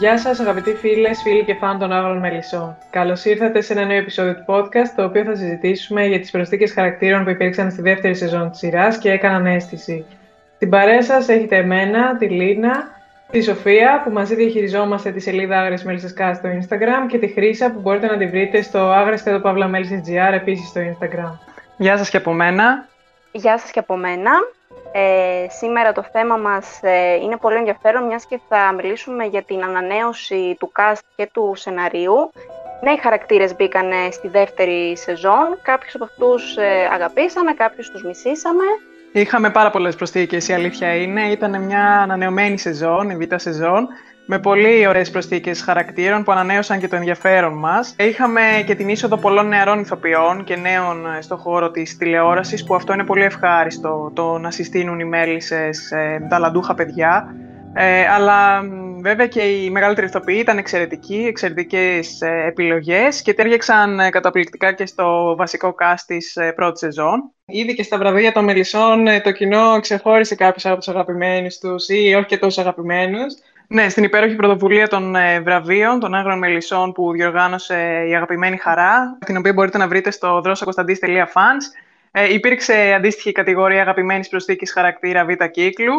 Γεια σας αγαπητοί φίλες, φίλοι και φαν των Άγρων Μελισσών. Καλώς ήρθατε σε ένα νέο επεισόδιο του podcast, το οποίο θα συζητήσουμε για τις προσθήκες χαρακτήρων που υπήρξαν στη δεύτερη σεζόν της σειράς και έκαναν αίσθηση. Στην παρέα σας έχετε εμένα, τη Λίνα, τη Σοφία που μαζί διαχειριζόμαστε τη σελίδα Άγρες Μέλισσες Cast στο Instagram και τη Χρύσα που μπορείτε να τη βρείτε στο Άγρες Παύλα Μέλισσες GR επίσης στο Instagram. Γεια σας και από μένα. Γεια σας και από μένα. Ε, σήμερα το θέμα μας ε, είναι πολύ ενδιαφέρον, μιας και θα μιλήσουμε για την ανανέωση του cast και του σεναρίου. Νέοι χαρακτήρες μπήκαν στη δεύτερη σεζόν, κάποιους από αυτούς ε, αγαπήσαμε, κάποιους τους μισήσαμε. Είχαμε πάρα πολλές προσθήκες, η αλήθεια είναι. Ήταν μια ανανεωμένη σεζόν, η β' σεζόν με πολύ ωραίες προσθήκες χαρακτήρων που ανανέωσαν και το ενδιαφέρον μας. Είχαμε και την είσοδο πολλών νεαρών ηθοποιών και νέων ε, στο χώρο της τηλεόρασης που αυτό είναι πολύ ευχάριστο το να συστήνουν οι μέλισσες ε, ταλαντούχα παιδιά. Ε, αλλά βέβαια και οι μεγαλύτεροι ηθοποιοί ήταν εξαιρετικοί, εξαιρετικές ε, επιλογές και τέριαξαν ε, καταπληκτικά και στο βασικό cast της ε, πρώτης σεζόν. Ήδη και στα βραβεία των μελισσών το κοινό ξεχώρισε κάποιους από τους αγαπημένους τους ή όχι και τόσο αγαπημένους. Ναι, στην υπέροχη πρωτοβουλία των ε, βραβείων των Άγρων Μελισσών που διοργάνωσε η αγαπημένη Χαρά, την οποία μπορείτε να βρείτε στο δρόσακοσταντής.fans. Ε, υπήρξε αντίστοιχη κατηγορία αγαπημένης προσθήκης χαρακτήρα Β κύκλου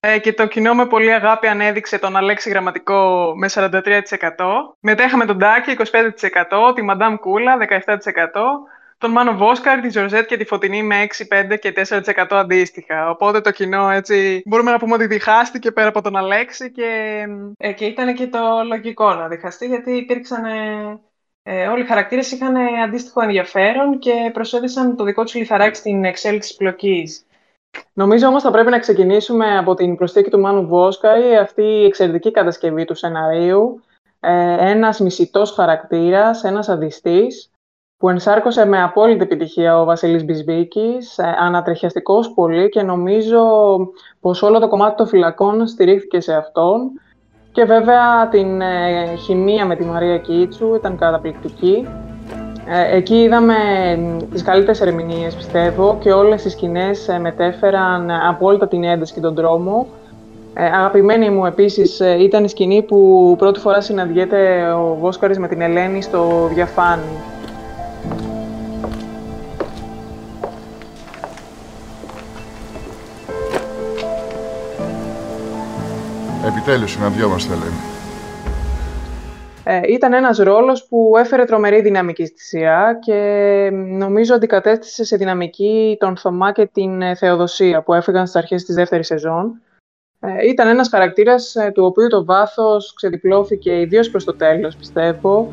ε, και το κοινό με πολύ αγάπη ανέδειξε τον Αλέξη Γραμματικό με 43%. Μετά είχαμε τον Τάκη 25%, τη Μαντάμ Κούλα 17%, τον Μάνο Βόσκαρ, τη Ζορζέτ και τη Φωτεινή με 6, 5 και 4% αντίστοιχα. Οπότε το κοινό έτσι μπορούμε να πούμε ότι διχάστηκε πέρα από τον Αλέξη και... Ε, και ήταν και το λογικό να διχαστεί γιατί υπήρξαν... Ε, ε όλοι οι χαρακτήρες είχαν αντίστοιχο ενδιαφέρον και προσέδεσαν το δικό τους λιθαράκι στην εξέλιξη της πλοκής. Νομίζω όμως θα πρέπει να ξεκινήσουμε από την προσθήκη του Μάνου Βόσκαρη, αυτή η εξαιρετική κατασκευή του σεναρίου, ε, ένας μισητός χαρακτήρας, ένας αδιστής, που ενσάρκωσε με απόλυτη επιτυχία ο Βασίλης Μπισβίκης, ε, ανατρεχιαστικός πολύ και νομίζω πως όλο το κομμάτι των φυλακών στηρίχθηκε σε αυτόν. Και βέβαια την ε, χημεία με τη Μαρία Κίτσου ήταν καταπληκτική. Ε, εκεί είδαμε τις καλύτερες ερμηνείες, πιστεύω, και όλες οι σκηνές μετέφεραν απόλυτα την ένταση και τον δρόμο. Ε, αγαπημένη μου επίσης ήταν η σκηνή που πρώτη φορά συναντιέται ο Βόσκαρης με την Ελένη στο διαφάνι. Επιτέλους συναντιόμαστε, Ελένη. Ε, ήταν ένας ρόλος που έφερε τρομερή δυναμική στη σειρά και νομίζω αντικατέστησε σε δυναμική τον Θωμά και την ε, Θεοδοσία που έφυγαν στις αρχές της δεύτερης σεζόν. Ε, ήταν ένας χαρακτήρας ε, του οποίου το βάθος ξεδιπλώθηκε ιδίως προς το τέλος, πιστεύω,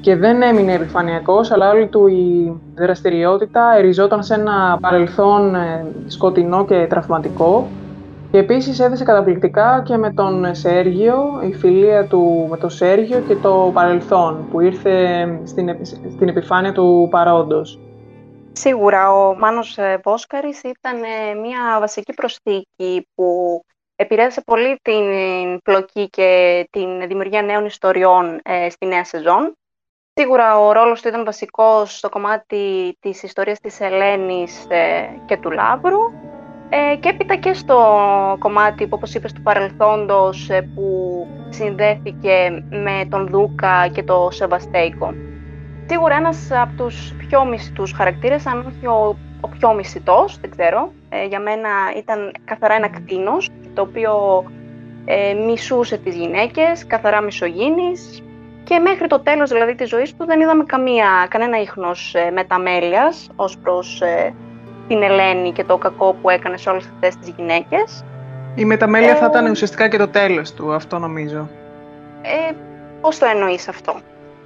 και δεν έμεινε επιφανειακός, αλλά όλη του η δραστηριότητα εριζόταν σε ένα παρελθόν σκοτεινό και τραυματικό, και επίσης έδεσε καταπληκτικά και με τον Σέργιο, η φιλία του με τον Σέργιο και το παρελθόν που ήρθε στην, στην επιφάνεια του παρόντος. Σίγουρα, ο Μάνος ε, Βόσκαρης ήταν ε, μια βασική προσθήκη που επηρέασε πολύ την πλοκή και την δημιουργία νέων ιστοριών ε, στη νέα σεζόν. Σίγουρα ο ρόλος του ήταν βασικός στο κομμάτι της ιστορίας της Ελένης και του Λάβρου ε, και έπειτα και στο κομμάτι που όπως είπες του παρελθόντος ε, που συνδέθηκε με τον Δούκα και το Σεβαστέικο. Σίγουρα ένας από τους πιο μισητούς χαρακτήρες, αν όχι ο, ο πιο μισητός, δεν ξέρω. Ε, για μένα ήταν καθαρά ένα κτίνος, το οποίο ε, μισούσε τις γυναίκες, καθαρά μισογίνης και μέχρι το τέλος δηλαδή της ζωής του δεν είδαμε καμία, κανένα ίχνος ε, μεταμέλειας ως προς ε, την Ελένη και το κακό που έκανε σε όλες αυτές τις γυναίκες. Η μεταμέλεια θα ήταν ουσιαστικά και το τέλος του, αυτό νομίζω. Ε, πώς το εννοείς αυτό;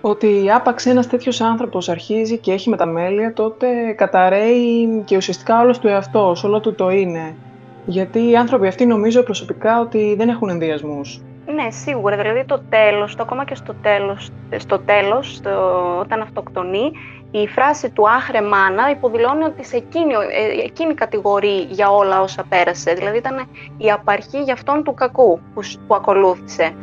Ότι άπαξ ένας τέτοιος άνθρωπος αρχίζει και έχει μεταμέλεια, τότε καταραίει και ουσιαστικά όλος του εαυτός, όλο του το είναι. Γιατί οι άνθρωποι αυτοί νομίζω προσωπικά ότι δεν έχουν ενδιασμούς. Ναι, σίγουρα. Δηλαδή το τέλος, το ακόμα και στο τέλος, στο τέλος όταν αυτοκτονεί, η φράση του «άχρε μάνα» υποδηλώνει ότι σε εκείνη, ε, εκείνη κατηγορεί για όλα όσα πέρασε. Δηλαδή ήταν η απαρχή για αυτόν του κακού που, που ακολούθησε.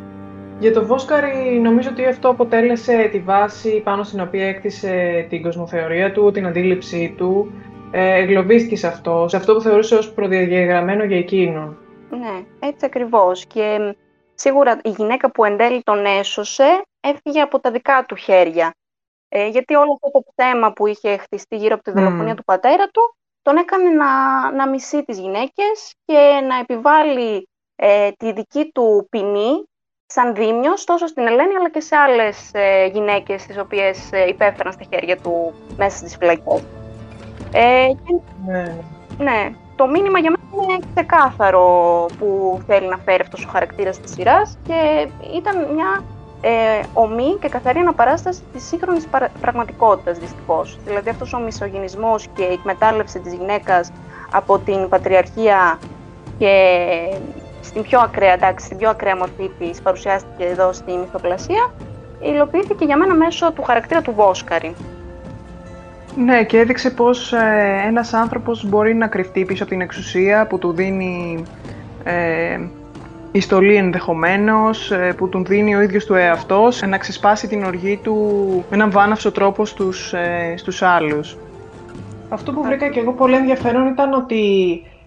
Για το Βόσκαρη νομίζω ότι αυτό αποτέλεσε τη βάση πάνω στην οποία έκτισε την κοσμοθεωρία του, την αντίληψή του. Ε, εγκλωβίστηκε σε αυτό, σε αυτό που θεωρούσε ως προδιαγεγραμμένο για εκείνον. Ναι, έτσι ακριβώς. Και σίγουρα η γυναίκα που εν τέλει τον έσωσε έφυγε από τα δικά του χέρια. Ε, γιατί όλο αυτό το θέμα που είχε χτιστεί γύρω από τη δολοφονία του πατέρα του τον έκανε να, να μισεί τις γυναίκες και να επιβάλλει ε, τη δική του ποινή σαν δίμιος τόσο στην Ελένη αλλά και σε άλλες ε, γυναίκες τις οποίες ε, υπέφεραν στα χέρια του μέσα στις φυλακές. Ε, ναι. ναι. Το μήνυμα για μένα είναι ξεκάθαρο που θέλει να φέρει αυτός ο χαρακτήρας της σειράς και ήταν μια ε, ομή και καθαρή αναπαράσταση της σύγχρονης πραγματικότητας δυστυχώς. Δηλαδή αυτός ο μισογυνισμός και η εκμετάλλευση της γυναίκας από την πατριαρχία και στην πιο ακραία, εντάξει, στην πιο ακραία μορφή της παρουσιάστηκε εδώ στη μυθοπλασία, υλοποιήθηκε για μένα μέσω του χαρακτήρα του Βόσκαρη. Ναι, και έδειξε πως ε, ένας άνθρωπος μπορεί να κρυφτεί πίσω από την εξουσία που του δίνει ε, η στολή ενδεχομένως, ε, που του δίνει ο ίδιος του εαυτός, να ξεσπάσει την οργή του με έναν βάναυσο τρόπο στους, ε, στους άλλους. Αυτό που βρήκα και εγώ πολύ ενδιαφέρον ήταν ότι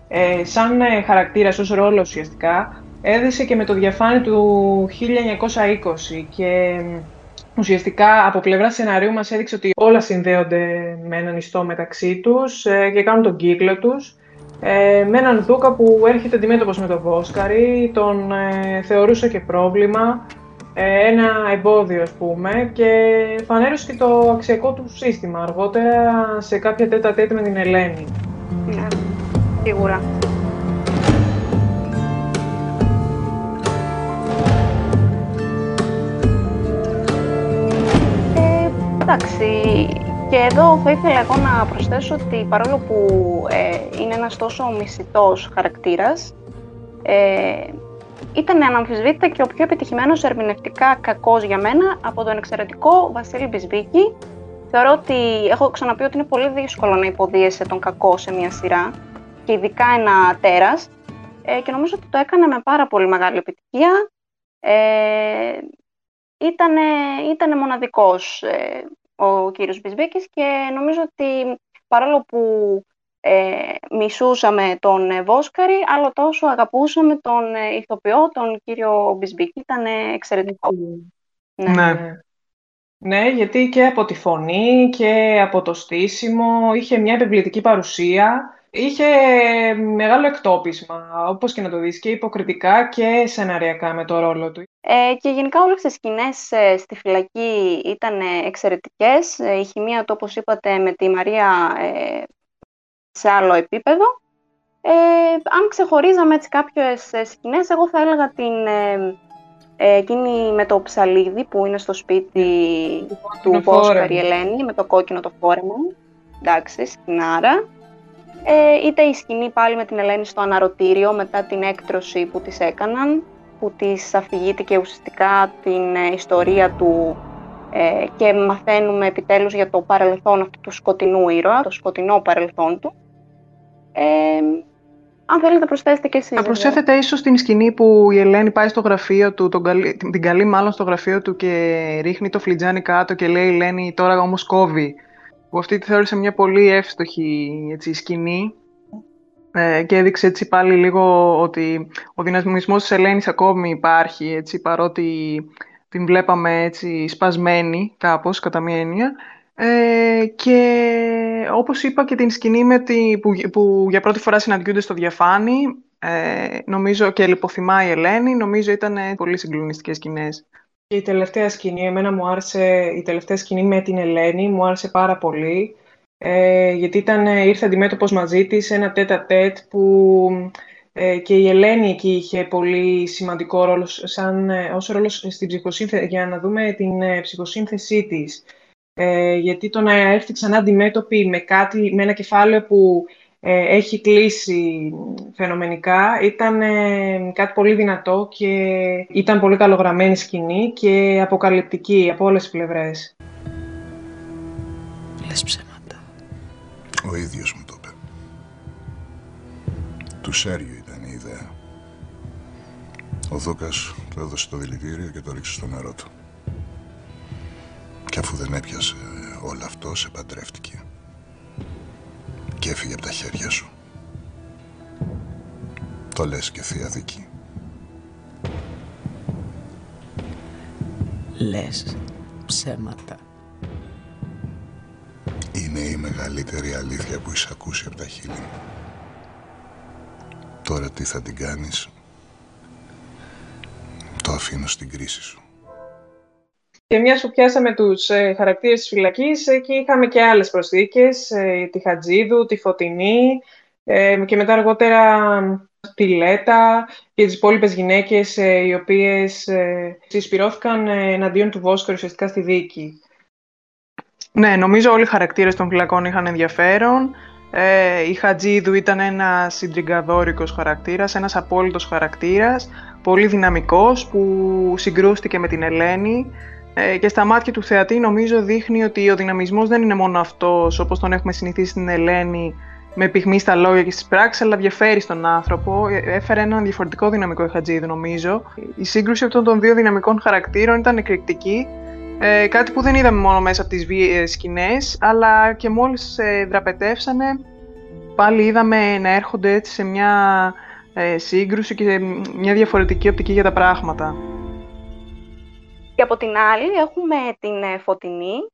ε, σαν ε, χαρακτήρας, ως ρόλο ουσιαστικά, έδεσε και με το διαφάνει του 1920 και ουσιαστικά από πλευρά σενάριου μας έδειξε ότι όλα συνδέονται με έναν ιστό μεταξύ τους ε, και κάνουν τον κύκλο τους. Ε, με έναν Δούκα που έρχεται αντιμέτωπος με τον Βόσκαρη, τον ε, θεωρούσε και πρόβλημα, ε, ένα εμπόδιο ας πούμε και φανέρωσε και το αξιακό του σύστημα αργότερα σε κάποια τέτα τέτα με την Ελένη. Ναι, σίγουρα. Εντάξει, και εδώ θα ήθελα εγώ να προσθέσω ότι παρόλο που ε, είναι ένας τόσο μισητός χαρακτήρας, ε, ήταν αναμφισβήτητα και ο πιο επιτυχημένος ερμηνευτικά κακός για μένα από τον εξαιρετικό Βασίλη Μπισβίκη. Θεωρώ ότι έχω ξαναπεί ότι είναι πολύ δύσκολο να υποδίεσαι τον κακό σε μια σειρά και ειδικά ένα τέρας ε, και νομίζω ότι το έκανε με πάρα πολύ μεγάλη επιτυχία. Ε, ήτανε, ήτανε μοναδικός. Ε, ο κύριος Μπισμπίκης και νομίζω ότι παρόλο που ε, μισούσαμε τον Βόσκαρη, άλλο τόσο αγαπούσαμε τον ε, ηθοποιό, τον κύριο Μπισμπίκη. Ήταν εξαιρετικό. Ναι. ναι. ναι. γιατί και από τη φωνή και από το στήσιμο είχε μια επιβλητική παρουσία. Είχε μεγάλο εκτόπισμα, όπως και να το δεις, και υποκριτικά και σεναριακά με το ρόλο του. Ε, και γενικά όλες τις σκηνές ε, στη φυλακή ήταν εξαιρετικές. Ε, η χημεία του, όπως είπατε, με τη Μαρία ε, σε άλλο επίπεδο. Ε, αν ξεχωρίζαμε έτσι κάποιες σκηνές, εγώ θα έλεγα την εκείνη με το ψαλίδι που είναι στο σπίτι του Βόσκαρη Ελένη, με το κόκκινο το φόρεμα. Εντάξει, σκηνάρα. Ε, είτε η σκηνή πάλι με την Ελένη στο αναρωτήριο μετά την έκτρωση που της έκαναν που της αφηγείται ουσιαστικά την ε, ιστορία του ε, και μαθαίνουμε επιτέλους για το παρελθόν αυτού του σκοτεινού ήρωα, το σκοτεινό παρελθόν του. Ε, αν θέλετε προσθέσετε και εσείς. Θα προσθέσετε ίσως την σκηνή που η Ελένη πάει στο γραφείο του, τον καλή, την καλή μάλλον στο γραφείο του και ρίχνει το φλιτζάνι κάτω και λέει η Ελένη τώρα όμως κόβει. Που αυτή τη θεώρησε μια πολύ εύστοχη έτσι, σκηνή ε, και έδειξε έτσι πάλι λίγο ότι ο δυναμισμός της Ελένης ακόμη υπάρχει, έτσι, παρότι την βλέπαμε έτσι σπασμένη κάπως, κατά μία έννοια. Ε, και όπως είπα και την σκηνή με τη, που, που για πρώτη φορά συναντιούνται στο διαφάνη, ε, νομίζω και λιποθυμά η Ελένη, νομίζω ήταν πολύ συγκλονιστικές σκηνές. η τελευταία σκηνή, εμένα μου άρεσε, η τελευταία σκηνή με την Ελένη μου άρεσε πάρα πολύ ε, γιατί ήταν, ήρθε αντιμέτωπος μαζί της ένα τέτα τέτ που ε, και η Ελένη εκεί είχε πολύ σημαντικό ρόλο σαν, ε, ως ρόλος στην ψυχοσύνθεση, για να δούμε την ε, ψυχοσύνθεσή της. Ε, γιατί το να έρθει ξανά αντιμέτωπη με, κάτι, με ένα κεφάλαιο που ε, έχει κλείσει φαινομενικά ήταν κάτι πολύ δυνατό και ήταν πολύ καλογραμμένη σκηνή και αποκαλυπτική από όλες τις πλευρές. Λες ο ίδιος μου το είπε. Του Σέριου ήταν η ιδέα. Ο Δούκας του έδωσε το δηλητήριο και το ρίξε στο νερό του. Και αφού δεν έπιασε όλο αυτό, σε παντρεύτηκε. Και έφυγε από τα χέρια σου. Το λες και θεία δίκη. λες ψέματα. Είναι η μεγαλύτερη αλήθεια που είσαι ακούσει από τα χείλη μου. Τώρα τι θα την κάνεις. Το αφήνω στην κρίση σου. Και μιας που πιάσαμε τους ε, χαρακτήρες της φυλακής, εκεί είχαμε και άλλες προσθήκες, ε, τη Χατζίδου, τη Φωτεινή ε, και μετά αργότερα τη Λέτα και τις υπόλοιπες γυναίκες ε, οι οποίες ε, συσπηρώθηκαν ε, εναντίον του Βόσκορ ουσιαστικά στη δίκη. Ναι, νομίζω όλοι οι χαρακτήρες των φυλακών είχαν ενδιαφέρον. Ε, η Χατζίδου ήταν ένα συντριγκαδόρικος χαρακτήρας, ένας απόλυτος χαρακτήρας, πολύ δυναμικός που συγκρούστηκε με την Ελένη ε, και στα μάτια του θεατή νομίζω δείχνει ότι ο δυναμισμός δεν είναι μόνο αυτός όπως τον έχουμε συνηθίσει στην Ελένη με πυγμή στα λόγια και στις πράξεις, αλλά διαφέρει στον άνθρωπο. Ε, έφερε έναν διαφορετικό δυναμικό η Χατζίδου νομίζω. Η σύγκρουση αυτών των δύο δυναμικών χαρακτήρων ήταν εκρηκτική ε, κάτι που δεν είδαμε μόνο μέσα από τις βίαιες σκηνές, αλλά και μόλις ε, δραπετεύσανε, πάλι είδαμε να έρχονται έτσι σε μια ε, σύγκρουση και μια διαφορετική οπτική για τα πράγματα. Και από την άλλη έχουμε την ε, Φωτεινή,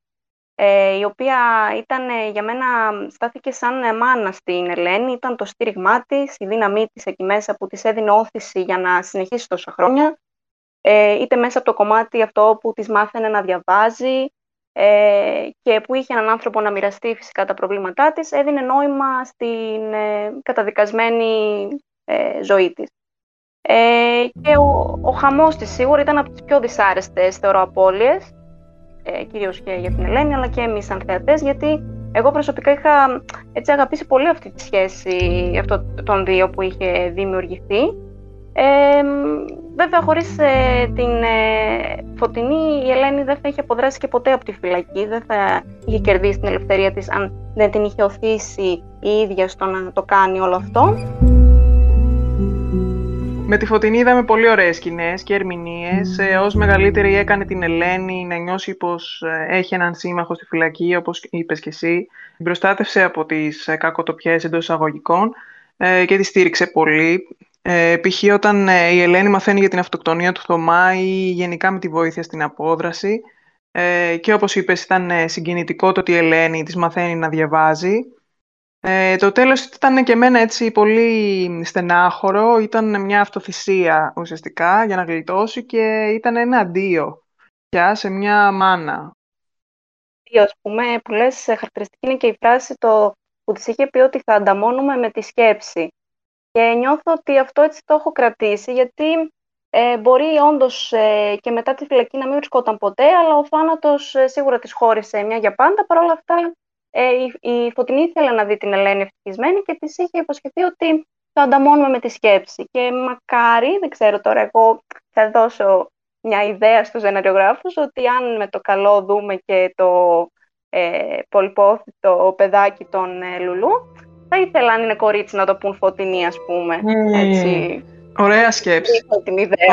ε, η οποία ήταν για μένα, στάθηκε σαν μάνα στην Ελένη, ήταν το στήριγμά της, η δύναμή της εκεί μέσα που της έδινε όθηση για να συνεχίσει τόσα χρόνια ε, είτε μέσα από το κομμάτι αυτό που της μάθαινε να διαβάζει ε, και που είχε έναν άνθρωπο να μοιραστεί φυσικά τα προβλήματά της, έδινε νόημα στην ε, καταδικασμένη ε, ζωή της. Ε, και ο, ο χαμός της σίγουρα ήταν από τις πιο δυσάρεστες, θεωρώ, απώλειες, ε, κυρίως και για την Ελένη, αλλά και εμείς σαν θεατές, γιατί εγώ προσωπικά είχα έτσι, αγαπήσει πολύ αυτή τη σχέση αυτό, των δύο που είχε δημιουργηθεί ε, βέβαια, χωρίς ε, την ε, Φωτεινή, η Ελένη δεν θα είχε αποδράσει και ποτέ από τη φυλακή. Δεν θα είχε κερδίσει την ελευθερία της αν δεν την είχε οθήσει η ίδια στο να το κάνει όλο αυτό. Με τη Φωτεινή είδαμε πολύ ωραίες σκηνές και ερμηνείες. Mm. Ε, ως μεγαλύτερη έκανε την Ελένη να νιώσει πως ε, έχει έναν σύμμαχο στη φυλακή, όπως είπες και εσύ. Την προστάτευσε από τις κακοτοπιές εντός εισαγωγικών και τη στήριξε πολύ. Ε, π.χ. όταν ε, η Ελένη μαθαίνει για την αυτοκτονία του Θωμά ή γενικά με τη βοήθεια στην απόδραση ε, και όπως είπες ήταν ε, συγκινητικό το ότι η Ελένη της μαθαίνει να διαβάζει. Ε, το τέλος ήταν και εμένα έτσι πολύ στενάχωρο, ήταν μια αυτοθυσία ουσιαστικά για να γλιτώσει και ήταν ένα αντίο πια σε μια μάνα. Ας πούμε, που λες χαρακτηριστική είναι και η φράση το, που της είχε πει ότι θα ανταμώνουμε με τη σκέψη. Και νιώθω ότι αυτό έτσι το έχω κρατήσει, γιατί ε, μπορεί όντως ε, και μετά τη φυλακή να μην βρισκόταν ποτέ, αλλά ο θάνατος ε, σίγουρα της χώρισε μια για πάντα. Παρ' όλα αυτά, ε, η, η Φωτεινή ήθελε να δει την Ελένη ευτυχισμένη και της είχε υποσχεθεί ότι θα ανταμώνουμε με τη σκέψη. Και μακάρι, δεν ξέρω τώρα, εγώ θα δώσω μια ιδέα στους ζεναριογράφους ότι αν με το καλό δούμε και το ε, πολυπόθητο παιδάκι των ε, Λουλού, θα ήθελα αν είναι κορίτσι να το πούν φωτεινή, ας πούμε. Έτσι. Ωραία σκέψη.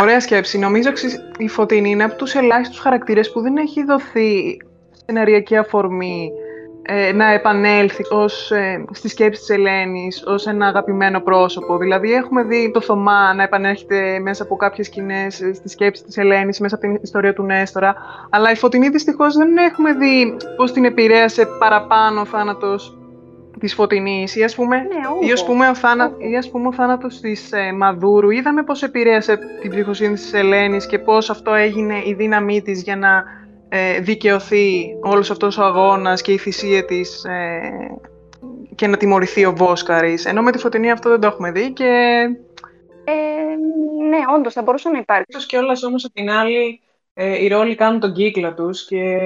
Ωραία σκέψη. Νομίζω η Φωτεινή είναι από τους ελάχιστους χαρακτήρες που δεν έχει δοθεί σεναριακή αφορμή ε, να επανέλθει ως, ε, στη σκέψη της Ελένης ως ένα αγαπημένο πρόσωπο. Δηλαδή έχουμε δει το Θωμά να επανέρχεται μέσα από κάποιες σκηνές ε, στη σκέψη της Ελένης, μέσα από την ιστορία του Νέστορα, αλλά η Φωτεινή δυστυχώς δεν έχουμε δει πώς την επηρέασε παραπάνω ο θάνατος της Φωτεινής ή ας πούμε, ναι, ή ας πούμε, ο, θάνα, ή ας πούμε ο θάνατος της ε, Μαδούρου. Είδαμε πώς επηρέασε την ψυχοσύνθεση της Ελένης και πώς αυτό έγινε η δύναμή της για να ε, δικαιωθεί όλος αυτός ο αγώνας και η θυσία της ε, και να τιμωρηθεί ο Βόσκαρης. Ενώ με τη Φωτεινή αυτό δεν το έχουμε δει και... Ε, ναι, όντως θα μπορούσε να υπάρξει. Ίσως και όλας όμως από την άλλη ε, οι ρόλοι κάνουν τον κύκλο τους και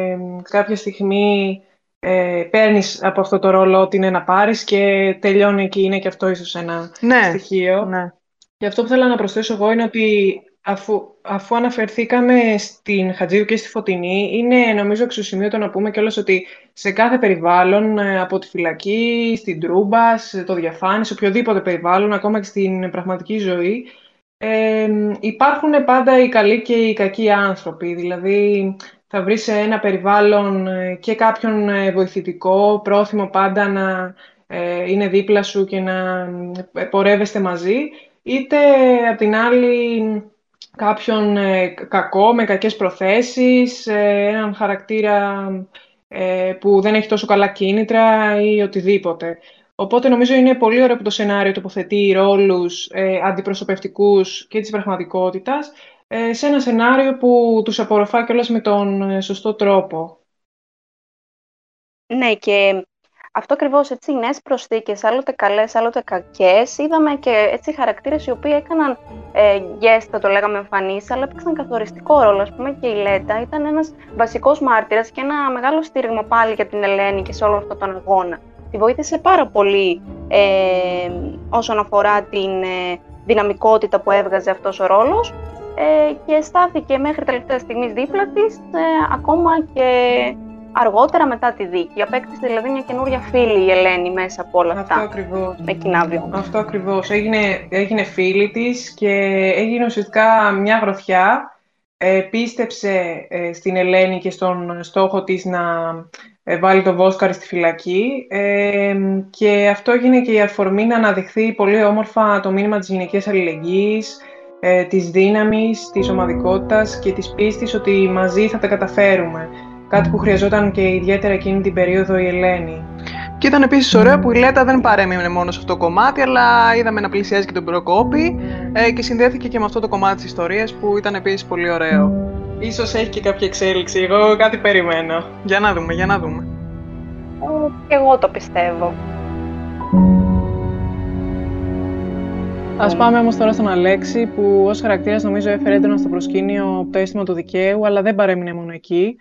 κάποια στιγμή ε, παίρνεις από αυτό το ρόλο ό,τι είναι να πάρεις και τελειώνει εκεί, είναι και αυτό ίσως ένα ναι, στοιχείο. Ναι. Και αυτό που θέλω να προσθέσω εγώ είναι ότι αφού, αφού αναφερθήκαμε στην Χατζίδου και στη Φωτεινή, είναι νομίζω εξωσημείωτο να πούμε κιόλας ότι σε κάθε περιβάλλον, ε, από τη φυλακή, στην Τρούμπα, το διαφάνει, σε οποιοδήποτε περιβάλλον, ακόμα και στην πραγματική ζωή, ε, υπάρχουν πάντα οι καλοί και οι κακοί άνθρωποι. Δηλαδή, θα βρεις σε ένα περιβάλλον ε, και κάποιον ε, βοηθητικό, πρόθυμο πάντα να ε, είναι δίπλα σου και να πορεύεστε μαζί, είτε απ' την άλλη κάποιον ε, κακό, με κακές προθέσεις, ε, έναν χαρακτήρα ε, που δεν έχει τόσο καλά κίνητρα ή οτιδήποτε. Οπότε νομίζω είναι πολύ ωραίο που το σενάριο τοποθετεί ρόλους ε, αντιπροσωπευτικούς και της πραγματικότητας ε, σε ένα σενάριο που τους απορροφά κιόλας με τον ε, σωστό τρόπο. Ναι, και αυτό ακριβώς έτσι, οι νέες προσθήκες, άλλοτε καλές, άλλοτε κακές. Είδαμε και έτσι χαρακτήρες οι οποίοι έκαναν ε, guest, θα το λέγαμε εμφανείς, αλλά έπαιξαν καθοριστικό ρόλο. Α πούμε και η Λέτα ήταν ένας βασικός μάρτυρας και ένα μεγάλο στήριγμα πάλι για την Ελένη και σε όλο αυτόν τον αγώνα. Τη βοήθησε πάρα πολύ ε, όσον αφορά την ε, δυναμικότητα που έβγαζε αυτός ο ρόλος ε, και στάθηκε μέχρι τελευταία στιγμή δίπλα της ε, ακόμα και αργότερα μετά τη δίκη. Απέκτησε δηλαδή μια καινούρια φίλη η Ελένη μέσα από όλα αυτά. Αυτό ακριβώς. Με κοινά βιώματα. Αυτό ακριβώς. Έγινε, έγινε φίλη της και έγινε ουσιαστικά μια γροθιά. Ε, πίστεψε ε, στην Ελένη και στον στόχο της να ε, βάλει τον Βόσκαρη στη φυλακή ε, και αυτό έγινε και η αφορμή να αναδειχθεί πολύ όμορφα το μήνυμα της γυναικείας αλληλεγγύης, ε, της δύναμης, της ομαδικότητας και της πίστης ότι μαζί θα τα καταφέρουμε. Κάτι που χρειαζόταν και ιδιαίτερα εκείνη την περίοδο η Ελένη. Και ήταν επίσης ωραίο που η Λέτα δεν παρέμεινε μόνο σε αυτό το κομμάτι, αλλά είδαμε να πλησιάζει και τον Προκόπη ε, και συνδέθηκε και με αυτό το κομμάτι της ιστορίας που ήταν επίσης πολύ ωραίο. Ίσως έχει και κάποια εξέλιξη. Εγώ κάτι περιμένω. Για να δούμε, για να δούμε. Ε, και εγώ το πιστεύω. Α πάμε όμως τώρα στον Αλέξη, που ως χαρακτήρας νομίζω έφερε έντονα στο προσκήνιο το αίσθημα του δικαίου, αλλά δεν παρέμεινε μόνο εκεί.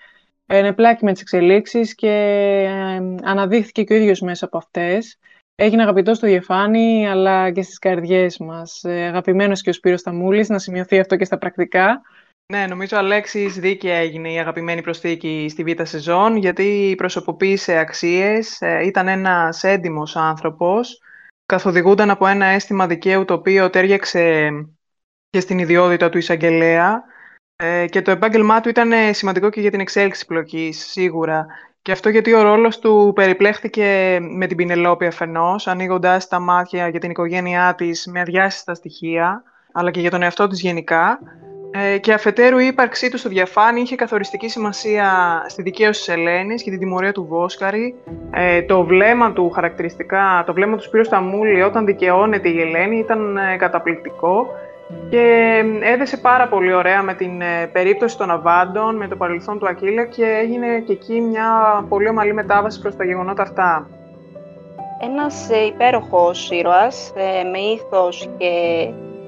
Ενεπλάκη με τις εξελίξεις και ε, αναδείχθηκε και ο ίδιος μέσα από αυτές. Έγινε αγαπητός στο διαφάνη, αλλά και στις καρδιές μας. Ε, Αγαπημένος και ο Σπύρος Ταμούλης, να σημειωθεί αυτό και στα πρακτικά. Ναι, νομίζω Αλέξης δίκαια έγινε η αγαπημένη προσθήκη στη β' σεζόν, γιατί προσωποποίησε αξίες, ε, ήταν ένας έντιμος άνθρωπος, καθοδηγούνταν από ένα αίσθημα δικαίου το οποίο τέριαξε και στην ιδιότητα του εισαγγελέα ε, και το επάγγελμά του ήταν σημαντικό και για την εξέλιξη πλοκής, σίγουρα. Και αυτό γιατί ο ρόλος του περιπλέχθηκε με την Πινελόπη αφενός, ανοίγοντας τα μάτια για την οικογένειά της με αδιάσυστα στοιχεία, αλλά και για τον εαυτό της γενικά. Ε, και αφετέρου η ύπαρξή του στο διαφάνη είχε καθοριστική σημασία στη δικαίωση της Ελένης και την τιμωρία του Βόσκαρη. Ε, το βλέμμα του χαρακτηριστικά, το βλέμμα του Σπύρου Σταμούλη όταν δικαιώνεται η Ελένη ήταν ε, καταπληκτικό και έδεσε πάρα πολύ ωραία με την ε, περίπτωση των Αβάντων, με το παρελθόν του Ακύλα και έγινε και εκεί μια πολύ ομαλή μετάβαση προς τα γεγονότα αυτά. Ένας ε, υπέροχος ήρωας με ήθος και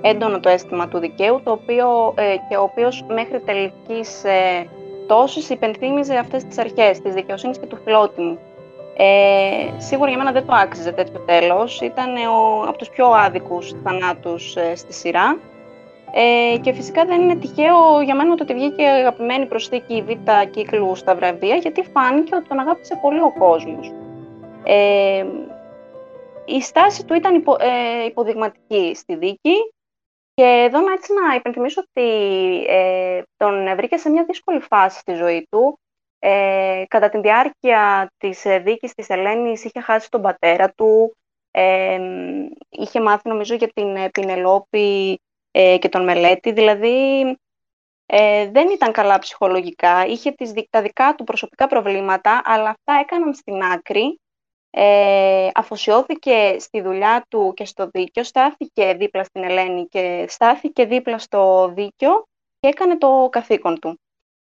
έντονο το αίσθημα του δικαίου, το οποίο, ε, και ο οποίος μέχρι τελικής ε, τόσης υπενθύμιζε αυτές τις αρχές της δικαιοσύνης και του φιλότιμου. Ε, σίγουρα για μένα δεν το άξιζε τέτοιο τέλος. Ήταν ο, από τους πιο άδικους θανάτους ε, στη σειρά. Ε, και φυσικά δεν είναι τυχαίο για μένα το ότι βγήκε αγαπημένη προσθήκη Β κύκλου στα βραβεία, γιατί φάνηκε ότι τον αγάπησε πολύ ο κόσμος. Ε, η στάση του ήταν υπο, ε, υποδειγματική στη δίκη. Και εδώ να έτσι να υπενθυμίσω ότι ε, τον βρήκε σε μια δύσκολη φάση στη ζωή του. Ε, κατά τη διάρκεια της ε, δίκης της Ελένης είχε χάσει τον πατέρα του, ε, είχε μάθει νομίζω για την ε, Πινελόπη ε, και τον Μελέτη, δηλαδή ε, δεν ήταν καλά ψυχολογικά, είχε τις, τα δικά του προσωπικά προβλήματα, αλλά αυτά έκαναν στην άκρη ε, αφοσιώθηκε στη δουλειά του και στο δίκαιο, στάθηκε δίπλα στην Ελένη και στάθηκε δίπλα στο δίκαιο και έκανε το καθήκον του.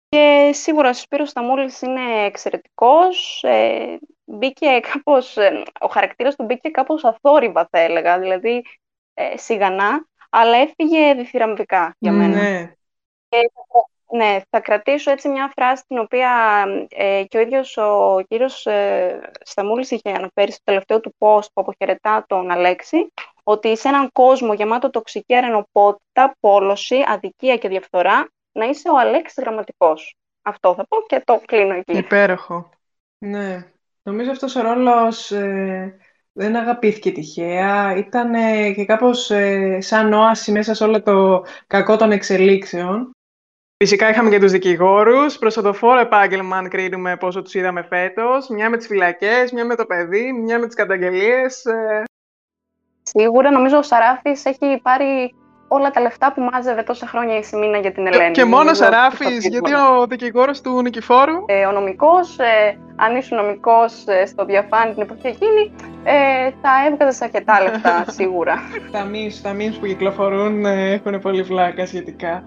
Και σίγουρα ο Σπύρος Σταμούλης είναι εξαιρετικός, ε, μπήκε κάπως, ε, ο χαρακτήρας του μπήκε κάπως αθόρυβα θα έλεγα, δηλαδή ε, σιγανά, αλλά έφυγε διθυραμβικά για μένα. Ναι. Ναι, θα κρατήσω έτσι μια φράση την οποία ε, και ο ίδιος ο κύριος ε, Σταμούλης είχε αναφέρει στο τελευταίο του post που αποχαιρετά τον Αλέξη, ότι σε έναν κόσμο γεμάτο τοξική αρενοπότητα, πόλωση, αδικία και διαφθορά, να είσαι ο Αλέξης γραμματικός. Αυτό θα πω και το κλείνω εκεί. Υπέροχο. Ναι. Νομίζω αυτός ο ρόλος ε, δεν αγαπήθηκε τυχαία. Ήταν και κάπως ε, σαν όαση μέσα σε όλο το κακό των εξελίξεων. Φυσικά είχαμε και τους δικηγόρους, προσωτοφόρο επάγγελμα αν κρίνουμε πόσο τους είδαμε φέτος, μια με τις φυλακές, μια με το παιδί, μια με τις καταγγελίες. Ε. Σίγουρα νομίζω ο Σαράφης έχει πάρει όλα τα λεφτά που μάζευε τόσα χρόνια η Σιμίνα για την Ελένη. Και μόνο Σαράφης, γιατί ο δικηγόρος του Νικηφόρου. Ε, ο νομικός, ε, αν ήσουν νομικός ε, στο διαφάνει την εποχή εκείνη, ε, θα έβγαζες αρκετά λεφτά σίγουρα. τα memes, τα memes που κυκλοφορούν ε, έχουν πολύ βλάκα σχετικά.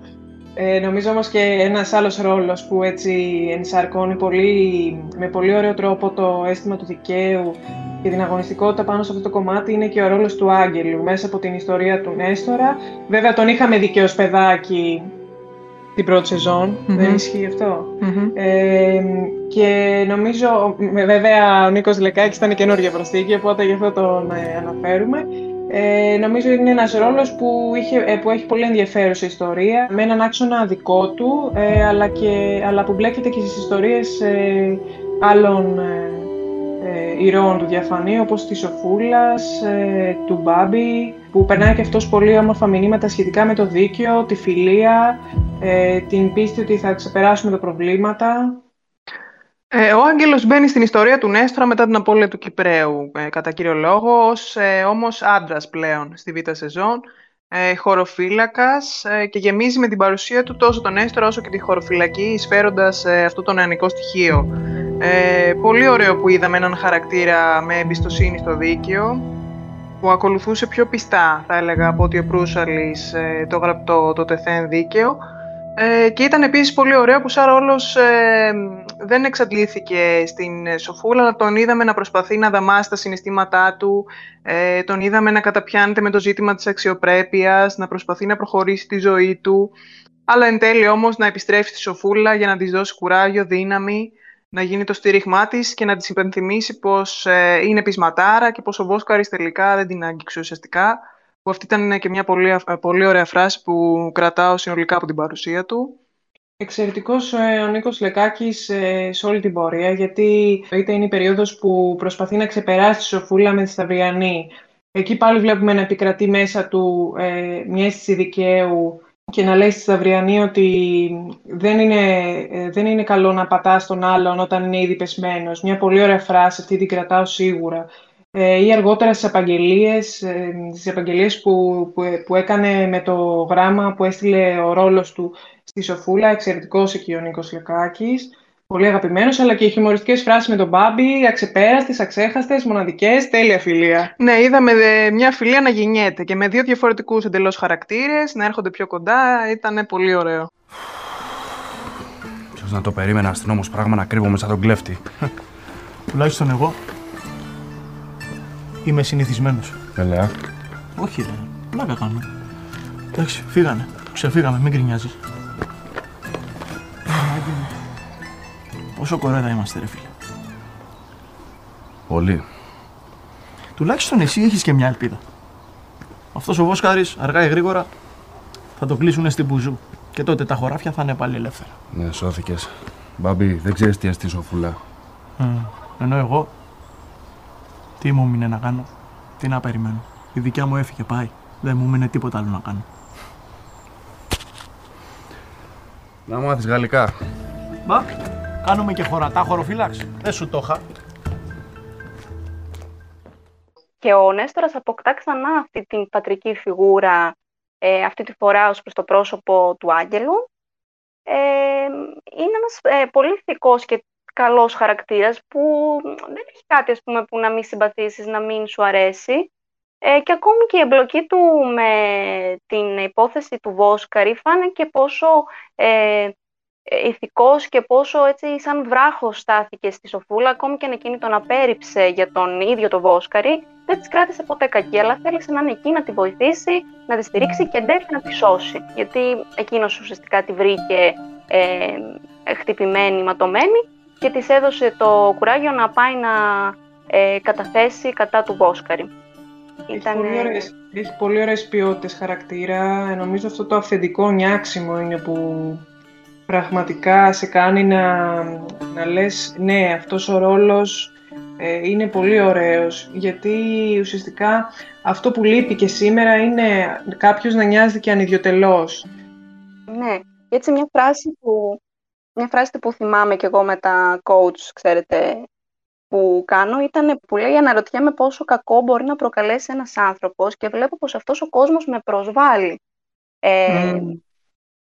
Ε, νομίζω όμως και ένας άλλος ρόλος που έτσι ενσαρκώνει πολύ, με πολύ ωραίο τρόπο το αίσθημα του δικαίου και την αγωνιστικότητα πάνω σε αυτό το κομμάτι είναι και ο ρόλος του Άγγελου μέσα από την ιστορία του Νέστορα. Βέβαια τον είχαμε δει και ως παιδάκι την πρώτη σεζόν, δεν ισχύει Ε, και νομίζω, βέβαια ο Νίκος Λεκάκης ήταν καινούργια προσθήκη, οπότε γι' αυτό τον ε, αναφέρουμε. Ε, νομίζω είναι ένας ρόλος που, είχε, ε, που έχει πολύ ενδιαφέρουσα ιστορία, με έναν άξονα δικό του, ε, αλλά, και, αλλά που μπλέκεται και στις ιστορίες ε, άλλων ε, ηρώων του διαφανή, όπως της Σοφούλας, του Μπάμπη, που περνάει και αυτός πολύ όμορφα μηνύματα σχετικά με το δίκαιο, τη φιλία, την πίστη ότι θα ξεπεράσουμε τα προβλήματα. Ε, ο Άγγελος μπαίνει στην ιστορία του Νέστρα μετά την απώλεια του Κυπρέου, ε, κατά κύριο λόγο, ως ε, όμως άντρας πλέον στη β' σεζόν, ε, χωροφύλακας ε, και γεμίζει με την παρουσία του τόσο τον Νέστρα όσο και τη χωροφυλακή, εισφέροντας ε, αυτό το νεανικό στοιχείο. Ε, πολύ ωραίο που είδαμε έναν χαρακτήρα με εμπιστοσύνη στο δίκαιο, που ακολουθούσε πιο πιστά, θα έλεγα, από ότι ο Προύσαλης το γραπτό το τεθέν δίκαιο, ε, και ήταν επίσης πολύ ωραίο που σαν ρόλος ε, δεν εξαντλήθηκε στην Σοφούλα, αλλά τον είδαμε να προσπαθεί να δαμάσει τα συναισθήματά του, ε, τον είδαμε να καταπιάνεται με το ζήτημα της αξιοπρέπειας, να προσπαθεί να προχωρήσει τη ζωή του, αλλά εν τέλει όμως να επιστρέφει στη Σοφούλα για να της δώσει κουράγιο, δύναμη, να γίνει το στήριγμά της και να της υπενθυμίσει πως ε, είναι πεισματάρα και πως ο Βόσκαρης τελικά δεν την άγγιξε ουσιαστικά που αυτή ήταν και μια πολύ, πολύ ωραία φράση που κρατάω συνολικά από την παρουσία του. Εξαιρετικός ε, ο Νίκος Λεκάκης ε, σε όλη την πορεία, γιατί είτε είναι η περίοδος που προσπαθεί να ξεπεράσει τη Σοφούλα με τη Σταυριανή. Εκεί πάλι βλέπουμε να επικρατεί μέσα του ε, μια αίσθηση δικαίου και να λέει στη Σταυριανή ότι δεν είναι, ε, δεν είναι καλό να πατάς τον άλλον όταν είναι ήδη πεσμένος. Μια πολύ ωραία φράση, αυτή την κρατάω σίγουρα. Ε, ή αργότερα στις απαγγελίες, ε, στις απαγγελίες που, που, έκανε με το γράμμα που έστειλε ο ρόλος του στη Σοφούλα, εξαιρετικός εκεί ο Νίκος Λεκάκης, πολύ αγαπημένος, αλλά και οι χιουμοριστικές φράσεις με τον Μπάμπη, αξεπέραστες, αξέχαστες, μοναδικές, τέλεια φιλία. Ναι, είδαμε μια φιλία να γεννιέται και με δύο διαφορετικούς εντελώς χαρακτήρες, να έρχονται πιο κοντά, ήταν πολύ ωραίο. Ποιος να το περίμενα αστυνόμος πράγμα να κρύβομαι σαν τον κλέφτη. Τουλάχιστον εγώ Είμαι συνηθισμένος. Ελέα. Όχι, ρε. Πλάκα κάνουμε. Εντάξει, φύγανε. Ξεφύγαμε, μην γκρινιάζεις. Πόσο κορέδα είμαστε, ρε φίλε. Πολύ. Τουλάχιστον εσύ έχεις και μια ελπίδα. Αυτός ο Βόσκαρης, αργά ή γρήγορα, θα το κλείσουν στην Μπουζού. Και τότε τα χωράφια θα είναι πάλι ελεύθερα. Ναι, σώθηκες. Μπαμπή, δεν ξέρεις τι αστήσω φουλά. Mm. Ενώ εγώ τι μου έμεινε να κάνω, τι να περιμένω; Η δικιά μου έφυγε, πάει. Δεν μου έμεινε τίποτα άλλο να κάνω. Να μάθεις γαλλικά. Μα, κάνουμε και χωρατά χωροφύλαξ. Δεν σου το είχα. Και ο Νέστορας αποκτά ξανά αυτή την πατρική φιγούρα, ε, αυτή τη φορά ως προς το πρόσωπο του Άγγελου. Ε, είναι ένας ε, πολύ θικός και καλός χαρακτήρας που δεν έχει κάτι ας πούμε, που να μην συμπαθήσεις, να μην σου αρέσει. Ε, και ακόμη και η εμπλοκή του με την υπόθεση του Βόσκαρη φάνηκε πόσο ε, ηθικός και πόσο έτσι σαν βράχος στάθηκε στη Σοφούλα, ακόμη και αν εκείνη τον απέρριψε για τον ίδιο τον Βόσκαρη, δεν της κράτησε ποτέ κακή, αλλά θέλησε να είναι εκεί να τη βοηθήσει, να τη στηρίξει και εν να τη σώσει. Γιατί εκείνος ουσιαστικά τη βρήκε ε, χτυπημένη, ματωμένη και της έδωσε το κουράγιο να πάει να ε, καταθέσει κατά του Βόσκαρη. Έχεις, πολύ ωραίες, έχεις πολύ ωραίες ποιότητες χαρακτήρα. Νομίζω αυτό το αυθεντικό νιάξιμο είναι που πραγματικά σε κάνει να, να λες ναι, αυτός ο ρόλος ε, είναι πολύ ωραίος γιατί ουσιαστικά αυτό που λείπει και σήμερα είναι κάποιος να νοιάζεται και ανιδιοτελώς. Ναι, έτσι μια φράση που μια φράση που θυμάμαι και εγώ με τα coach, ξέρετε, που κάνω ήταν που λέει αναρωτιέμαι πόσο κακό μπορεί να προκαλέσει ένας άνθρωπος και βλέπω πως αυτός ο κόσμος με προσβάλλει. Ε, Μμμ.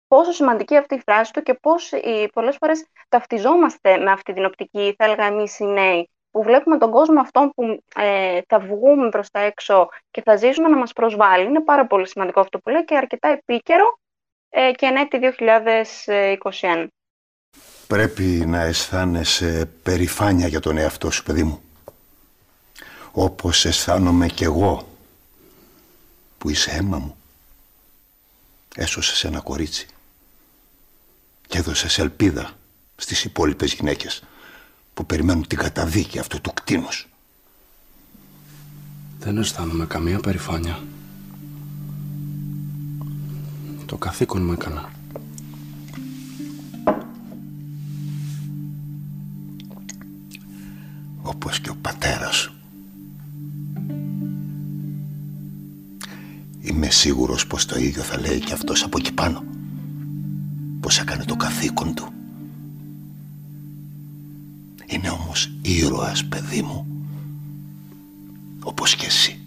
Πόσο σημαντική αυτή η φράση του και πώς ε, πολλές φορές ταυτιζόμαστε με αυτή την οπτική, θα έλεγα εμείς οι νέοι, που βλέπουμε τον κόσμο αυτόν που ε, θα βγούμε προς τα έξω και θα ζήσουμε να μας προσβάλλει. Είναι πάρα πολύ σημαντικό αυτό που λέει και αρκετά επίκαιρο ε, και εν έτη 2021. Πρέπει να αισθάνεσαι περηφάνεια για τον εαυτό σου, παιδί μου. Όπως αισθάνομαι κι εγώ, που είσαι αίμα μου. Έσωσες ένα κορίτσι και έδωσες ελπίδα στις υπόλοιπες γυναίκες που περιμένουν την καταδίκη αυτού του κτίνους. Δεν αισθάνομαι καμία περηφάνεια. Το καθήκον μου έκανα. Όπως και ο πατέρας σου. Είμαι σίγουρος πως το ίδιο θα λέει και αυτός από εκεί πάνω. Πως έκανε το καθήκον του. Είναι όμως ήρωας, παιδί μου. Όπως και εσύ.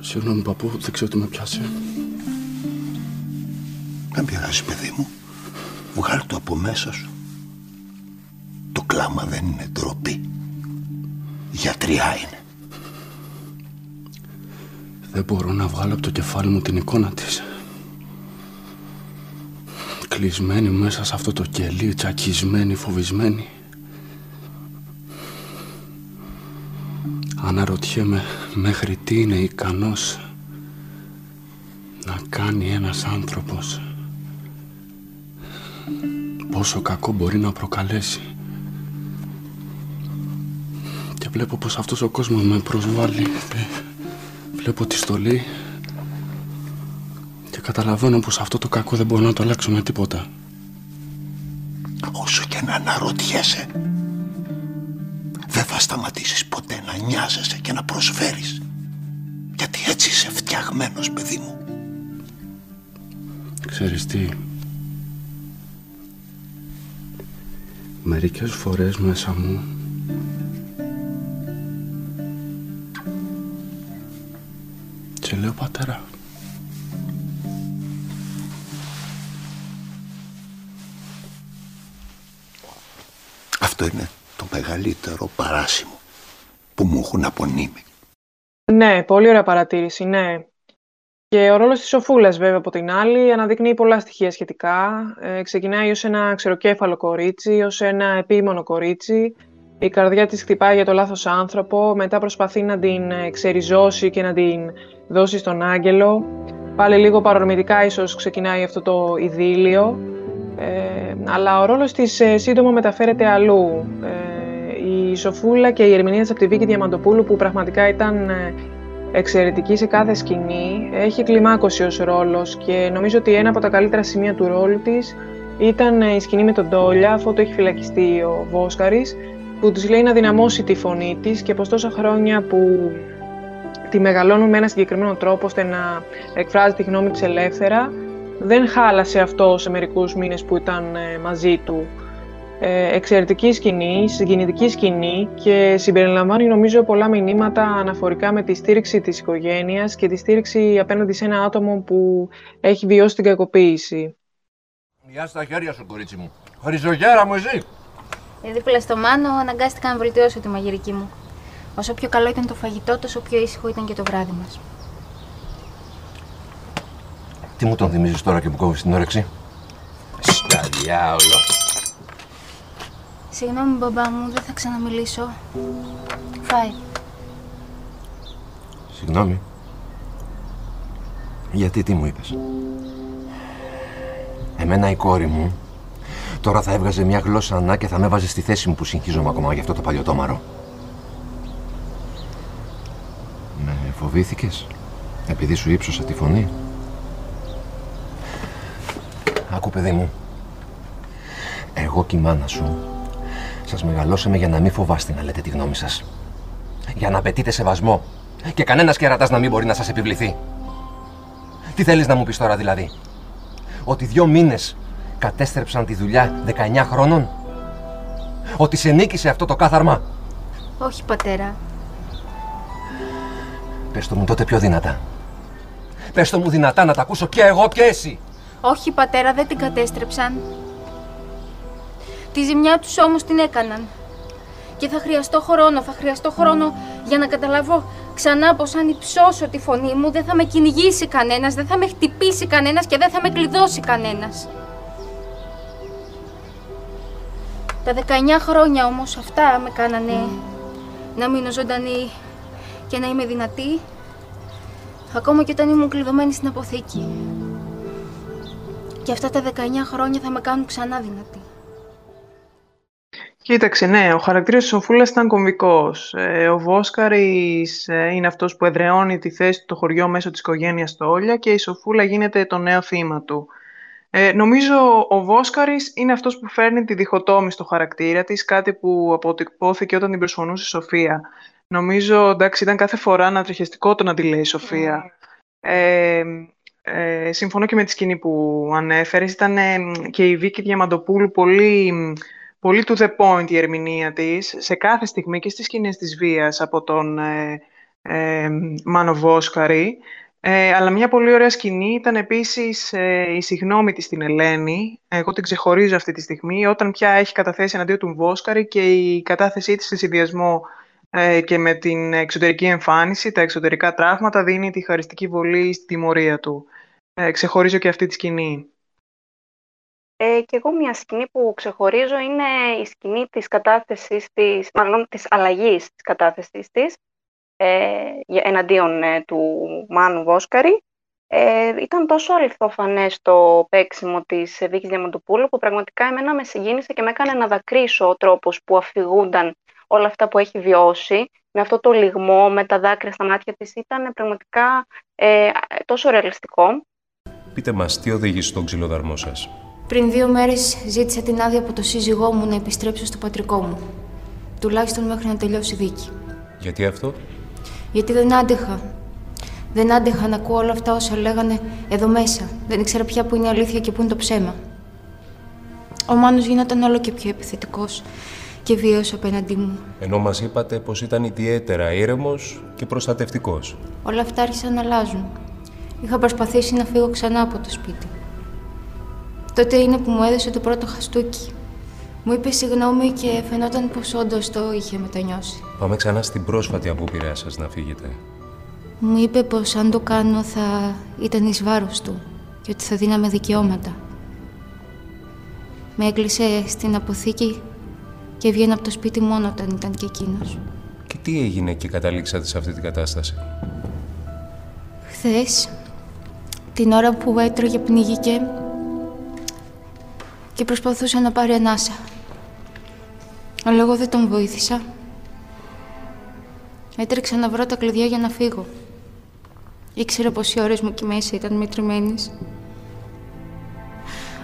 Συγγνώμη παππού, δεν ξέρω τι με πιάσε. Δεν πειράζει, παιδί μου. Βγάλ' το από μέσα σου. Το κλάμα δεν είναι ντροπή. Γιατριά είναι. Δεν μπορώ να βγάλω από το κεφάλι μου την εικόνα της. Κλεισμένη μέσα σε αυτό το κελί, τσακισμένη, φοβισμένη. Αναρωτιέμαι μέχρι τι είναι ικανός να κάνει ένας άνθρωπος. Πόσο κακό μπορεί να προκαλέσει. Και βλέπω πως αυτός ο κόσμος με προσβάλλει. Ε, Βλέπω τη στολή και καταλαβαίνω πως αυτό το κακό δεν μπορώ να το αλλάξω με τίποτα. Όσο και να αναρωτιέσαι, δεν θα σταματήσεις ποτέ να νοιάζεσαι και να προσφέρεις. Γιατί έτσι είσαι φτιαγμένος, παιδί μου. Ξέρεις τι, μερικές φορές μέσα μου και λέω πατέρα, Αυτό είναι το μεγαλύτερο παράσημο που μου έχουν απονείμει. Ναι, πολύ ωραία παρατήρηση, ναι. Και ο ρόλος της Σοφούλας, βέβαια, από την άλλη, αναδεικνύει πολλά στοιχεία σχετικά. Ε, ξεκινάει ως ένα ξεροκέφαλο κορίτσι, ως ένα επίμονο κορίτσι. Η καρδιά της χτυπάει για το λάθος άνθρωπο, μετά προσπαθεί να την ξεριζώσει και να την δώσει στον άγγελο. Πάλι λίγο παρορμητικά ίσως ξεκινάει αυτό το ειδήλιο. Ε, αλλά ο ρόλος της ε, σύντομα μεταφέρεται αλλού. Ε, η Σοφούλα και η ερμηνεία της από τη Βίκη Διαμαντοπούλου που πραγματικά ήταν ε, εξαιρετική σε κάθε σκηνή, έχει κλιμάκωση ως ρόλος και νομίζω ότι ένα από τα καλύτερα σημεία του ρόλου της ήταν ε, η σκηνή με τον Τόλια, αφού το έχει φυλακιστεί ο Βόσκαρης, που της λέει να δυναμώσει τη φωνή της και πως τόσα χρόνια που τη μεγαλώνουν με ένα συγκεκριμένο τρόπο ώστε να εκφράζει τη γνώμη της ελεύθερα, δεν χάλασε αυτό σε μερικούς μήνες που ήταν ε, μαζί του. Ε, εξαιρετική σκηνή, συγκινητική σκηνή και συμπεριλαμβάνει νομίζω πολλά μηνύματα αναφορικά με τη στήριξη της οικογένειας και τη στήριξη απέναντι σε ένα άτομο που έχει βιώσει την κακοποίηση. Γεια στα χέρια σου, κορίτσι μου. Χρυζογέρα μου, εσύ. Ε, δίπλα στο Μάνο αναγκάστηκα να βελτιώσω τη μαγειρική μου. Όσο πιο καλό ήταν το φαγητό, τόσο πιο ήσυχο ήταν και το βράδυ μας. Τι μου τον θυμίζεις τώρα και μου κόβεις την όρεξη; Στα διάολο. Συγγνώμη, μπαμπά μου, δεν θα ξαναμιλήσω. Φάει. Συγγνώμη. Γιατί τι μου είπες; Εμένα η κόρη μου τώρα θα έβγαζε μια γλώσσα ανά και θα με έβαζε στη θέση μου που συγχύζομαι ακόμα για αυτό το παλιωτόμαρο. Με φοβήθηκες επειδή σου ύψωσα τη φωνή; Άκου παιδί μου. Εγώ και η μάνα σου σας μεγαλώσαμε για να μην φοβάστε να λέτε τη γνώμη σας. Για να απαιτείτε σεβασμό. Και κανένας κερατάς να μην μπορεί να σας επιβληθεί. Τι θέλεις να μου πεις τώρα δηλαδή; Ότι δύο μήνες κατέστρεψαν τη δουλειά 19 χρόνων; Ότι σε νίκησε αυτό το κάθαρμα; Όχι, πατέρα. Πες το μου τότε πιο δυνατά. Πες το μου δυνατά να τα ακούσω και εγώ και εσύ. Όχι, πατέρα, δεν την κατέστρεψαν. Τη ζημιά τους όμως την έκαναν. Και θα χρειαστώ χρόνο, θα χρειαστώ χρόνο για να καταλάβω ξανά πως αν υψώσω τη φωνή μου δεν θα με κυνηγήσει κανένας, δεν θα με χτυπήσει κανένας και δεν θα με κλειδώσει κανένας. Τα 19 χρόνια όμως αυτά με κάνανε να μείνω ζωντανή και να είμαι δυνατή, ακόμα και όταν ήμουν κλειδωμένη στην αποθήκη. Και αυτά τα 19 χρόνια θα με κάνουν ξανά δυνατή. Κοίταξε, ναι, ο χαρακτήρας της Σοφούλας ήταν κομβικός. Ε, ο Βόσκαρης ε, είναι αυτός που εδραιώνει τη θέση του το χωριό μέσω της οικογένειας Τόλια και η Σοφούλα γίνεται το νέο θύμα του. Ε, νομίζω ο Βόσκαρης είναι αυτός που φέρνει τη διχοτόμη στο χαρακτήρα της, κάτι που αποτυπώθηκε όταν την προσφωνούσε η Σοφία. Νομίζω, εντάξει, ήταν κάθε φορά ανατριχιαστικό το να τη λέει η Σοφία. Ε, ε, συμφωνώ και με τη σκηνή που ανέφερες. Ήταν και η Βίκη Διαμαντοπούλου πολύ, πολύ to the point η ερμηνεία της, σε κάθε στιγμή και στις σκηνές της βίας από τον ε, ε, Μάνο Βόσκαρη. Ε, αλλά μια πολύ ωραία σκηνή ήταν επίσης ε, η συγνώμη της στην Ελένη. Εγώ την ξεχωρίζω αυτή τη στιγμή, όταν πια έχει καταθέσει εναντίον του Βόσκαρη και η κατάθεσή της σε συνδυασμό ε, και με την εξωτερική εμφάνιση, τα εξωτερικά τραύματα, δίνει τη χαριστική βολή στη τιμωρία του. Ε, ξεχωρίζω και αυτή τη σκηνή. Ε, και εγώ μια σκηνή που ξεχωρίζω είναι η σκηνή της κατάθεσης της, μάλλον της αλλαγής της κατάθεσης της, ε, εναντίον ε, του Μάνου Βόσκαρη. Ε, ήταν τόσο αληθοφανές το παίξιμο της Βίκης Διαμαντοπούλου που πραγματικά εμένα με συγκίνησε και με έκανε να δακρύσω ο τρόπος που αφηγούνταν όλα αυτά που έχει βιώσει με αυτό το λιγμό, με τα δάκρυα στα μάτια της ήταν πραγματικά ε, τόσο ρεαλιστικό. Πείτε μας, τι οδήγησε στον ξυλοδαρμό σας; Πριν δύο μέρες ζήτησα την άδεια από το σύζυγό μου να επιστρέψω στο πατρικό μου. Τουλάχιστον μέχρι να τελειώσει η δίκη. Γιατί αυτό; Γιατί δεν άντεχα. Δεν άντεχα να ακούω όλα αυτά όσα λέγανε εδώ μέσα. Δεν ήξερα πια που είναι η αλήθεια και που είναι το ψέμα. Ο Μάνος γινόταν όλο και πιο επιθετικός και βίαιος απέναντί μου. Ενώ μας είπατε πως ήταν ιδιαίτερα ήρεμος και προστατευτικός. Όλα αυτά άρχισαν να αλλάζουν. Είχα προσπαθήσει να φύγω ξανά από το σπίτι. Τότε είναι που μου έδωσε το πρώτο χαστούκι. Μου είπε συγγνώμη και φαινόταν πως όντως το είχε μετανιώσει. Πάμε ξανά στην πρόσφατη απόπειρά σας να φύγετε. Μου είπε πως αν το κάνω θα ήταν εις βάρος του και ότι θα δίναμε δικαιώματα. Με έκλεισε στην αποθήκη και βγαίνα από το σπίτι μόνο όταν ήταν και εκείνος. Και τι έγινε και καταλήξατε σε αυτή την κατάσταση; Χθες, την ώρα που έτρωγε πνίγηκε και προσπαθούσε να πάρει ανάσα. Αλλά εγώ δεν τον βοήθησα. Έτρεξα να βρω τα κλειδιά για να φύγω. Ήξερα πως οι ώρες μου εκεί μέσα ήταν μετρημένες.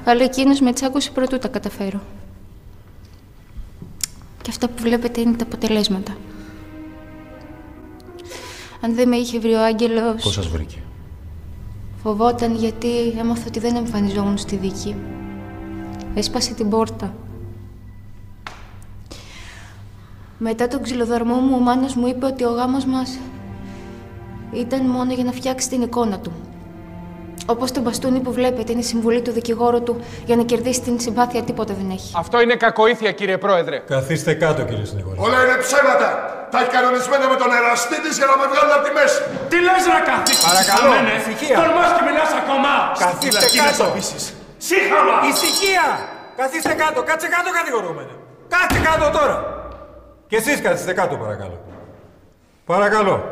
Αλλά εκείνος με τσάκωσε πρωτού τα καταφέρω. Και αυτά που βλέπετε είναι τα αποτελέσματα. Αν δεν με είχε βρει ο άγγελος... Πώς σας βρήκε; Φοβόταν γιατί έμαθα ότι δεν εμφανιζόμουν στη δίκη. Έσπασε την πόρτα. Μετά τον ξυλοδαρμό μου, ο Μάνος μου είπε ότι ο γάμος μας ήταν μόνο για να φτιάξει την εικόνα του. Όπως το μπαστούνι που βλέπετε είναι η συμβουλή του δικηγόρου του για να κερδίσει την συμπάθεια, τίποτα δεν έχει. Αυτό είναι κακοήθεια, κύριε Πρόεδρε. Καθίστε κάτω, κύριε Συνηγόρη. Όλα είναι ψέματα. Τα έχει κανονισμένα με τον εραστή της για να με βγάλουν από τη μέση. Τι λες, να καθίσει. Παρακαλώ, ησυχία. Τολμά και μιλάς ακόμα. Καθίστε κάτω. Σύγχαμα. Ησυχία. Καθίστε κάτω. Κάτσε κάτω, κατηγορούμενε. Κάτσε κάτω τώρα. Και εσείς καθίστε κάτω, παρακαλώ. Παρακαλώ.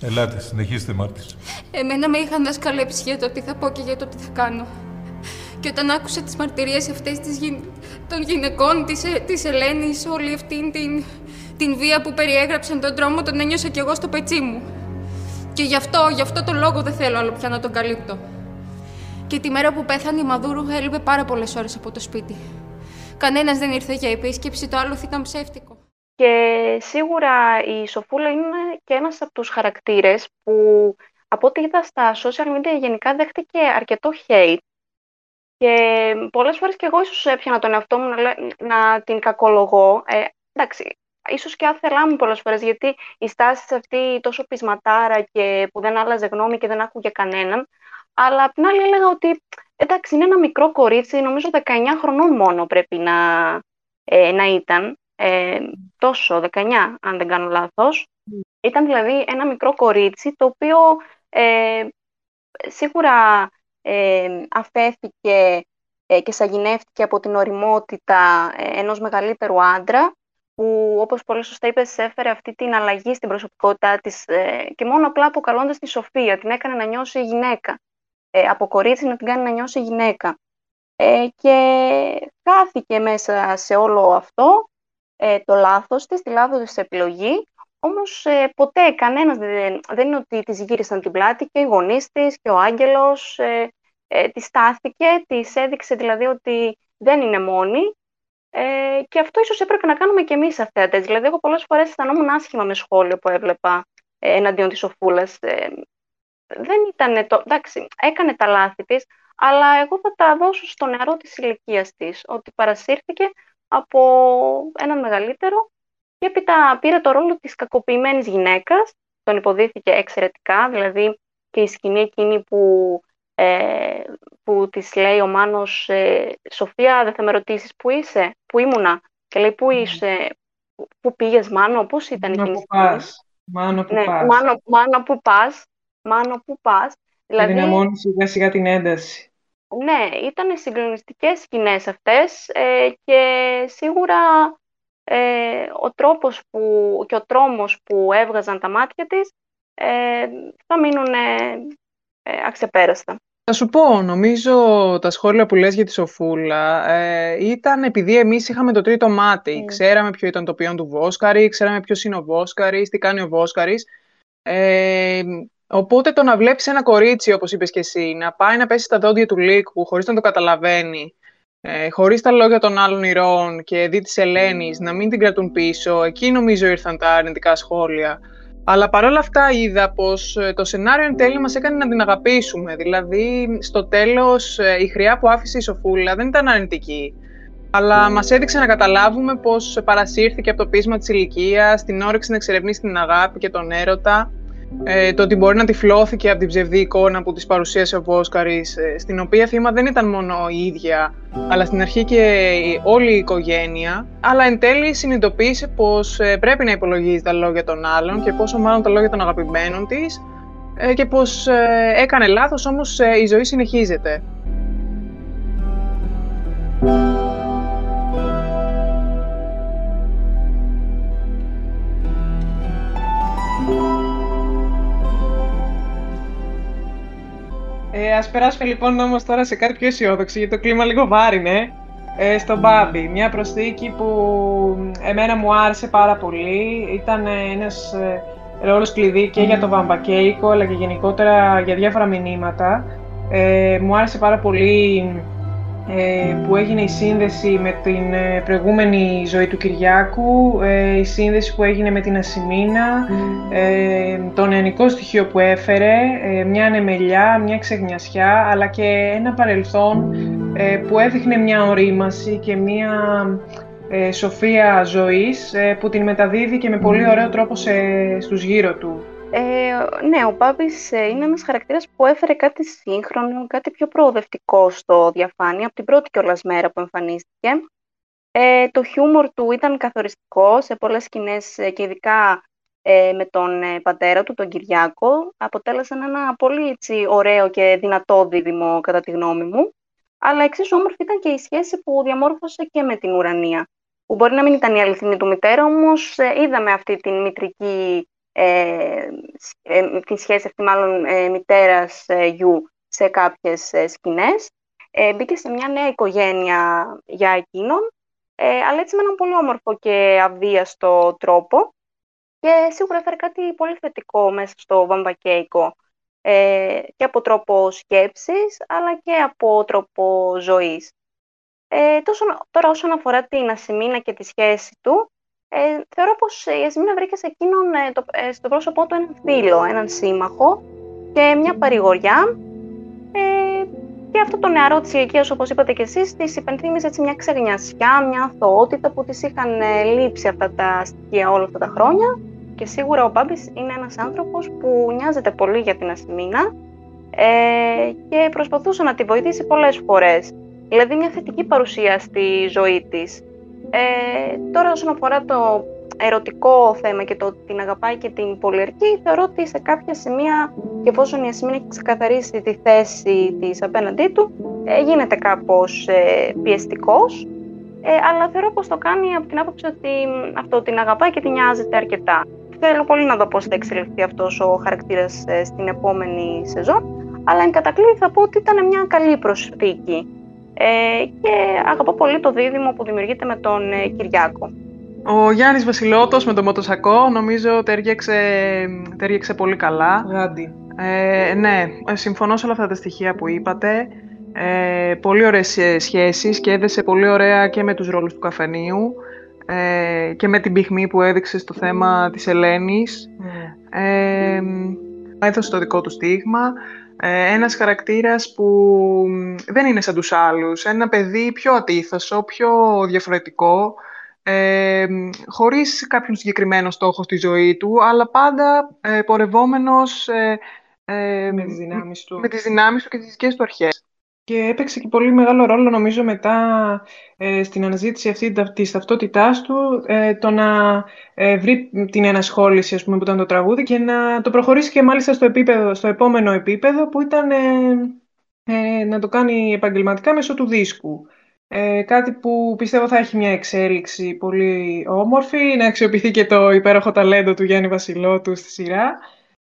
Ελάτε, συνεχίστε μάρτης. Εμένα με είχαν δασκαλέψει για το τι θα πω και για το τι θα κάνω. Και όταν άκουσα τις μαρτυρίες αυτές τις γυ... των γυναικών, της, ε, της Ελένης, όλη αυτή την, την βία που περιέγραψαν τον τρόμο, τον ένιωσα κι εγώ στο πετσί μου. Και γι' αυτό, γι' αυτό το λόγο δεν θέλω άλλο πια να τον καλύπτω. Και τη μέρα που πέθανε η Μαδούρου έλειπε πάρα πολλές ώρες από το σπίτι. Κανένας δεν ήρθε για επίσκεψη, το άλλο ήταν ψεύτικο. Και σίγουρα η Σοφούλα είναι και ένας από τους χαρακτήρες που από ό,τι είδα στα social media γενικά δέχτηκε αρκετό hate και πολλές φορές και εγώ ίσως έπιανα τον εαυτό μου να, να την κακολογώ. Ε, εντάξει, ίσως και άθελά μου πολλές φορές, γιατί η στάση αυτή τόσο πεισματάρα και που δεν άλλαζε γνώμη και δεν άκουγε κανέναν, αλλά απ' την άλλη έλεγα ότι εντάξει, είναι ένα μικρό κορίτσι, νομίζω 19 χρονών μόνο πρέπει να, ε, να ήταν, ε, τόσο, 19 αν δεν κάνω λάθος. Ήταν δηλαδή ένα μικρό κορίτσι το οποίο ε, σίγουρα ε, αφέθηκε ε, και σαγηνεύτηκε από την οριμότητα ε, ενός μεγαλύτερου άντρα που όπως πολύ σωστά είπες έφερε αυτή την αλλαγή στην προσωπικότητά της ε, και μόνο απλά αποκαλώντας τη Σοφία, την έκανε να νιώσει γυναίκα. Από κορίτσι να την κάνει να νιώσει γυναίκα. και χάθηκε μέσα σε όλο αυτό το λάθος της, τη λάθος της επιλογή, όμως ποτέ κανένας δεν, δεν είναι ότι της γύρισαν την πλάτη και οι γονείς της και ο άγγελος ε, της στάθηκε, της έδειξε δηλαδή ότι δεν είναι μόνη ε, και αυτό ίσως έπρεπε να κάνουμε και εμείς αυτές. Δηλαδή, εγώ πολλές φορές αισθανόμουν άσχημα με σχόλιο που έβλεπα ε, εναντίον της Οφούλας. Ε, δεν ήταν το... Εντάξει, έκανε τα λάθη της, αλλά εγώ θα τα δώσω στο νεαρό της ηλικίας της, ότι παρασύρθηκε από έναν μεγαλύτερο και έπειτα πήρε το ρόλο της κακοποιημένης γυναίκας, τον υποδίθηκε εξαιρετικά, δηλαδή και η σκηνή εκείνη που ε, που της λέει ο Μάνος ε, «Σοφία, δεν θα με ρωτήσεις πού είσαι, πού ήμουνα» και λέει «Πού είσαι, πού πήγες Μάνο, πώς ήταν Μάνο εκείνη; που πας, Μάνο που ναι, πας. Μάνο, Μάνο που πας, Μάνο που πας. Δηλαδή... Δυναμώνει σιγά σιγά την ένταση. Ναι, ήταν συγκλονιστικές σκηνές αυτές ε, και σίγουρα ε, ο τρόπος που, και ο τρόμος που έβγαζαν τα μάτια της ε, θα μείνουν ε, αξεπέραστα. Θα σου πω, νομίζω τα σχόλια που λες για τη Σοφούλα ε, ήταν επειδή εμείς είχαμε το τρίτο μάτι. Mm. Ξέραμε ποιο ήταν το ποιόν του Βόσκαρη, ξέραμε ποιος είναι ο Βόσκαρης, τι κάνει ο Βόσκαρης. Ε, οπότε το να βλέπεις ένα κορίτσι, όπως είπες και εσύ, να πάει να πέσει στα δόντια του λύκου χωρίς να το καταλαβαίνει, ε, χωρίς τα λόγια των άλλων ηρώων και δει της Ελένης, να μην την κρατούν πίσω, εκεί νομίζω ήρθαν τα αρνητικά σχόλια. Αλλά παρόλα αυτά είδα πως ε, το σενάριο εν τέλει μας έκανε να την αγαπήσουμε. Δηλαδή, στο τέλος, ε, η χρειά που άφησε η Σοφούλα δεν ήταν αρνητική. Αλλά μας έδειξε να καταλάβουμε πως παρασύρθηκε από το πείσμα της ηλικίας, την όρεξη να εξερευνήσει την αγάπη και τον έρωτα ε, το ότι μπορεί να τυφλώθηκε από την ψευδή εικόνα που της παρουσίασε ο Βόσκαρης, ε, στην οποία θύμα δεν ήταν μόνο η ίδια, αλλά στην αρχή και όλη η οικογένεια, αλλά εν τέλει συνειδητοποίησε πως ε, πρέπει να υπολογίζει τα λόγια των άλλων και πόσο μάλλον τα λόγια των αγαπημένων της ε, και πως έκανε λάθος, όμως η ζωή συνεχίζεται. Ε, ας περάσουμε λοιπόν όμως τώρα σε κάτι πιο αισιόδοξο, γιατί το κλίμα λίγο βάρινε. Ε, στον Μπάμπι, μια προσθήκη που εμένα μου άρεσε πάρα πολύ. Ήταν ένας ε, ρόλος κλειδί και για το βαμβακέικο, αλλά και γενικότερα για διάφορα μηνύματα. Ε, μου άρεσε πάρα πολύ ε, που έγινε η σύνδεση με την ε, προηγούμενη ζωή του Κυριάκου, ε, η σύνδεση που έγινε με την Ασημίνα, το νεανικό στοιχείο που έφερε, μια ανεμελιά, μια ξεγνιασιά, αλλά και ένα παρελθόν που έδειχνε μια ορίμαση και μια σοφία ζωής που την μεταδίδει και με πολύ ωραίο τρόπο σε, στους γύρω του. Ε, ναι, ο Μπάμπης ε, είναι ένας χαρακτήρας που έφερε κάτι σύγχρονο, κάτι πιο προοδευτικό στο διαφάνεια, από την πρώτη κιόλας μέρα που εμφανίστηκε. Ε, το χιούμορ του ήταν καθοριστικό σε πολλές σκηνές ε, και ειδικά ε, με τον πατέρα του, τον Κυριάκο. Αποτέλεσαν ένα πολύ έτσι, ωραίο και δυνατό δίδυμο κατά τη γνώμη μου. Αλλά εξίσου όμορφη ήταν και η σχέση που διαμόρφωσε και με την Ουρανία. Που μπορεί να μην ήταν η αληθινή του μητέρα, όμως είδαμε αυτή την μητρική ε, ε, τη σχέση αυτή μάλλον ε, μητέρας ε, γιου σε κάποιες ε, σκηνές. Ε, μπήκε σε μια νέα οικογένεια για εκείνον, ε, αλλά έτσι με έναν πολύ όμορφο και αβίαστο τρόπο και σίγουρα έφερε κάτι πολύ θετικό μέσα στο βαμβακέικο ε, και από τρόπο σκέψης αλλά και από τρόπο ζωής. Ε, τόσο, τώρα όσον αφορά την Ασημίνα και τη σχέση του, ε, θεωρώ πως η Ασμίνα βρήκε σε εκείνον ε, το, ε, στο πρόσωπό του έναν φίλο, έναν σύμμαχο και μια παρηγοριά. Ε, Και αυτό το νεαρό της ηλικίας, όπως είπατε και εσείς, της υπενθύμιζε έτσι μια ξεγνιασιά, μια αθωότητα που της είχαν ε, λείψει αυτά τα στοιχεία όλα αυτά τα χρόνια. Και σίγουρα ο Μπάμπης είναι ένας άνθρωπος που νοιάζεται πολύ για την Ασημίνα ε, και προσπαθούσε να τη βοηθήσει πολλές φορές. Δηλαδή, μια θετική παρουσία στη ζωή της. Ε, τώρα, όσον αφορά το ερωτικό θέμα και το ότι την αγαπάει και την πολιορκεί, θεωρώ ότι σε κάποια σημεία, και εφόσον η Ασημίνα έχει ξεκαθαρίσει τη θέση της απέναντί του, ε, γίνεται κάπως ε, πιεστικός, ε, αλλά θεωρώ πως το κάνει από την άποψη ότι αυτό την αγαπάει και την νοιάζεται αρκετά. Θέλω πολύ να δω πώς θα εξελιχθεί αυτός ο χαρακτήρας ε, στην επόμενη σεζόν, αλλά εν κατακλείδη θα πω ότι ήταν μια καλή προσθήκη. Ε, και αγαπώ πολύ το δίδυμο που δημιουργείται με τον ε, Κυριάκο. Ο Γιάννης Βασιλότος με το Μοτοσακό νομίζω τέριαξε, τέριαξε πολύ καλά. Γάντι. Ε, ναι, συμφωνώ σε όλα αυτά τα στοιχεία που είπατε. Ε, πολύ ωραίες σχέσεις και έδεσε πολύ ωραία και με τους ρόλους του καφενείου ε, και με την πυκμή που έδειξε στο θέμα της Ελένης. Mm. Ε, έδωσε το δικό του στίγμα. Ε, ένας χαρακτήρας που δεν είναι σαν τους άλλους. Ένα παιδί πιο ατίθασο, πιο διαφορετικό, ε, χωρίς κάποιον συγκεκριμένο στόχο στη ζωή του, αλλά πάντα ε, πορευόμενος ε, ε, με τις δυνάμεις του. Με τις δυνάμεις του και τις δικές του αρχές. Και έπαιξε και πολύ μεγάλο ρόλο, νομίζω, μετά ε, στην αναζήτηση αυτή της ταυτότητάς του, ε, το να ε, βρει την ενασχόληση, ας πούμε, που ήταν το τραγούδι και να το προχωρήσει και μάλιστα στο, επίπεδο, στο επόμενο επίπεδο, που ήταν να το κάνει επαγγελματικά μέσω του δίσκου. κάτι που πιστεύω θα έχει μια εξέλιξη πολύ όμορφη, να αξιοποιηθεί και το υπέροχο ταλέντο του Γιάννη Βασιλότου στη σειρά.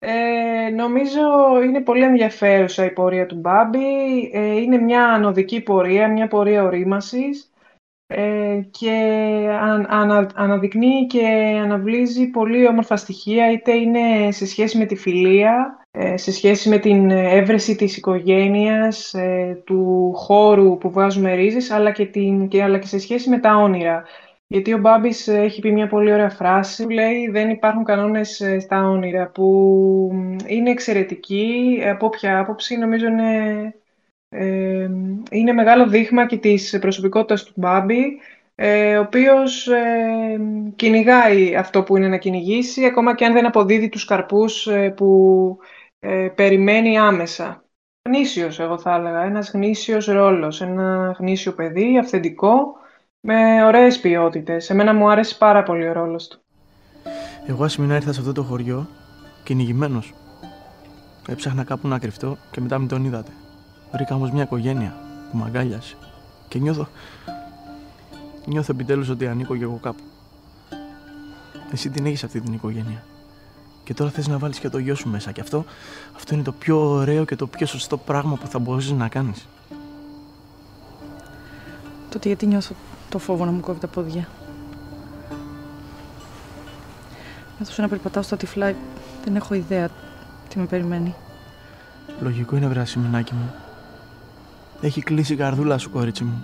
Ε, νομίζω είναι πολύ ενδιαφέρουσα η πορεία του Μπάμπη. Ε, είναι μια ανωδική πορεία, μια πορεία ορίμασης ε, και αναδεικνύει και αναβλύζει πολύ όμορφα στοιχεία, είτε είναι σε σχέση με τη φιλία, ε, σε σχέση με την έβρεση της οικογένειας, του χώρου που βάζουμε ρίζες, αλλά και, την, και, αλλά και σε σχέση με τα όνειρα. Γιατί ο Μπάμπης ε, έχει πει μια πολύ ωραία φράση που λέει «Δεν υπάρχουν κανόνες ε, στα όνειρα» που είναι εξαιρετική από όποια άποψη. Νομίζω είναι, ε, είναι μεγάλο δείγμα και της προσωπικότητας του Μπάμπη ε, ο οποίος ε, κυνηγάει αυτό που είναι να κυνηγήσει ακόμα και αν δεν αποδίδει τους καρπούς που περιμένει άμεσα. Γνήσιος, εγώ θα έλεγα. Ένας γνήσιος ρόλος, ένα γνήσιο παιδί, αυθεντικό, με ωραίες ποιότητες. Εμένα μου άρεσε πάρα πολύ ο ρόλος του. Εγώ ασημινά ήρθα σε αυτό το χωριό κυνηγημένος. Έψαχνα κάπου να κρυφτώ και μετά με τον είδατε. Βρήκα όμως μια οικογένεια που με αγκάλιασε. Και νιώθω. Νιώθω επιτέλους ότι ανήκω κι εγώ κάπου. Εσύ την έχεις αυτή την οικογένεια. Και τώρα θες να βάλεις και το γιο σου μέσα. Και αυτό, αυτό είναι το πιο ωραίο και το πιο σωστό πράγμα που θα μπορέσει να κάνεις. Τότε γιατί νιώθω το φόβο να μου κόβει τα πόδια. Καθώς να περπατάω στο τυφλά, δεν έχω ιδέα τι με περιμένει. Λογικό είναι, βράση μηνάκι μου. Έχει κλείσει η καρδούλα σου, κορίτσι μου.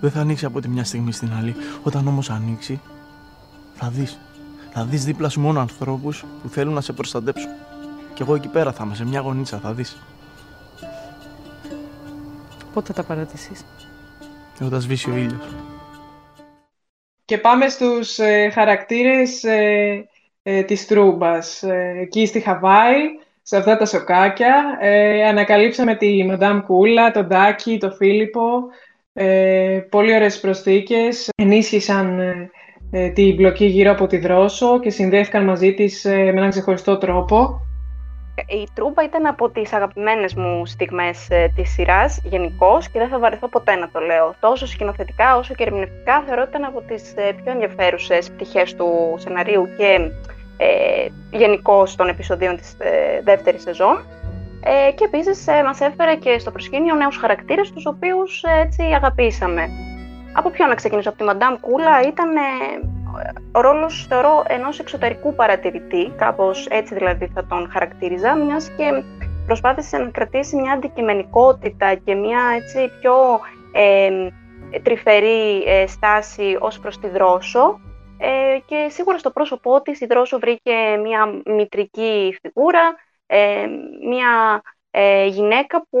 Δεν θα ανοίξει από τη μια στιγμή στην άλλη. Όταν όμως ανοίξει, θα δεις. Θα δεις δίπλα σου μόνο ανθρώπους που θέλουν να σε προστατέψουν. Κι εγώ εκεί πέρα θα είμαι, σε μια γωνίτσα, θα δεις. Πότε θα τα παρατήσεις; Όταν σβήσει ο ήλιος. Και πάμε στους ε, χαρακτήρες ε, ε, της Τρούμπας. Ε, εκεί στη Χαβάη, σε αυτά τα σοκάκια, ε, ανακαλύψαμε τη Μαντάμ Κούλα, τον Ντάκη, τον Φίλιππο. πολύ ωραίες προσθήκες. Ενίσχυσαν την μπλοκή γύρω από τη Δρόσο και συνδέθηκαν μαζί της με έναν ξεχωριστό τρόπο. Η Τρούμπα ήταν από τις αγαπημένες μου στιγμές ε, της σειράς γενικώς και δεν θα βαρεθώ ποτέ να το λέω. Τόσο σκηνοθετικά όσο και ερμηνευτικά θεωρώ ότι ήταν από τις ε, πιο ενδιαφέρουσες πτυχές του σεναρίου και ε, γενικώς των επεισοδίων της ε, δεύτερης σεζόν. Ε, και επίσης ε, μας έφερε και στο προσκήνιο νέους χαρακτήρες τους οποίους ε, έτσι αγαπήσαμε. Από ποιο να ξεκινήσω, από τη Μαντάμ Κούλα ήταν ο ρόλος θεωρώ ενός εξωτερικού παρατηρητή, κάπως έτσι δηλαδή θα τον χαρακτήριζα, μιας και προσπάθησε να κρατήσει μια αντικειμενικότητα και μια έτσι πιο ε, τρυφερή ε, στάση ως προς τη Δρόσο. Ε, και σίγουρα στο πρόσωπό της η Δρόσο βρήκε μια μητρική φιγούρα, ε, μια γυναίκα που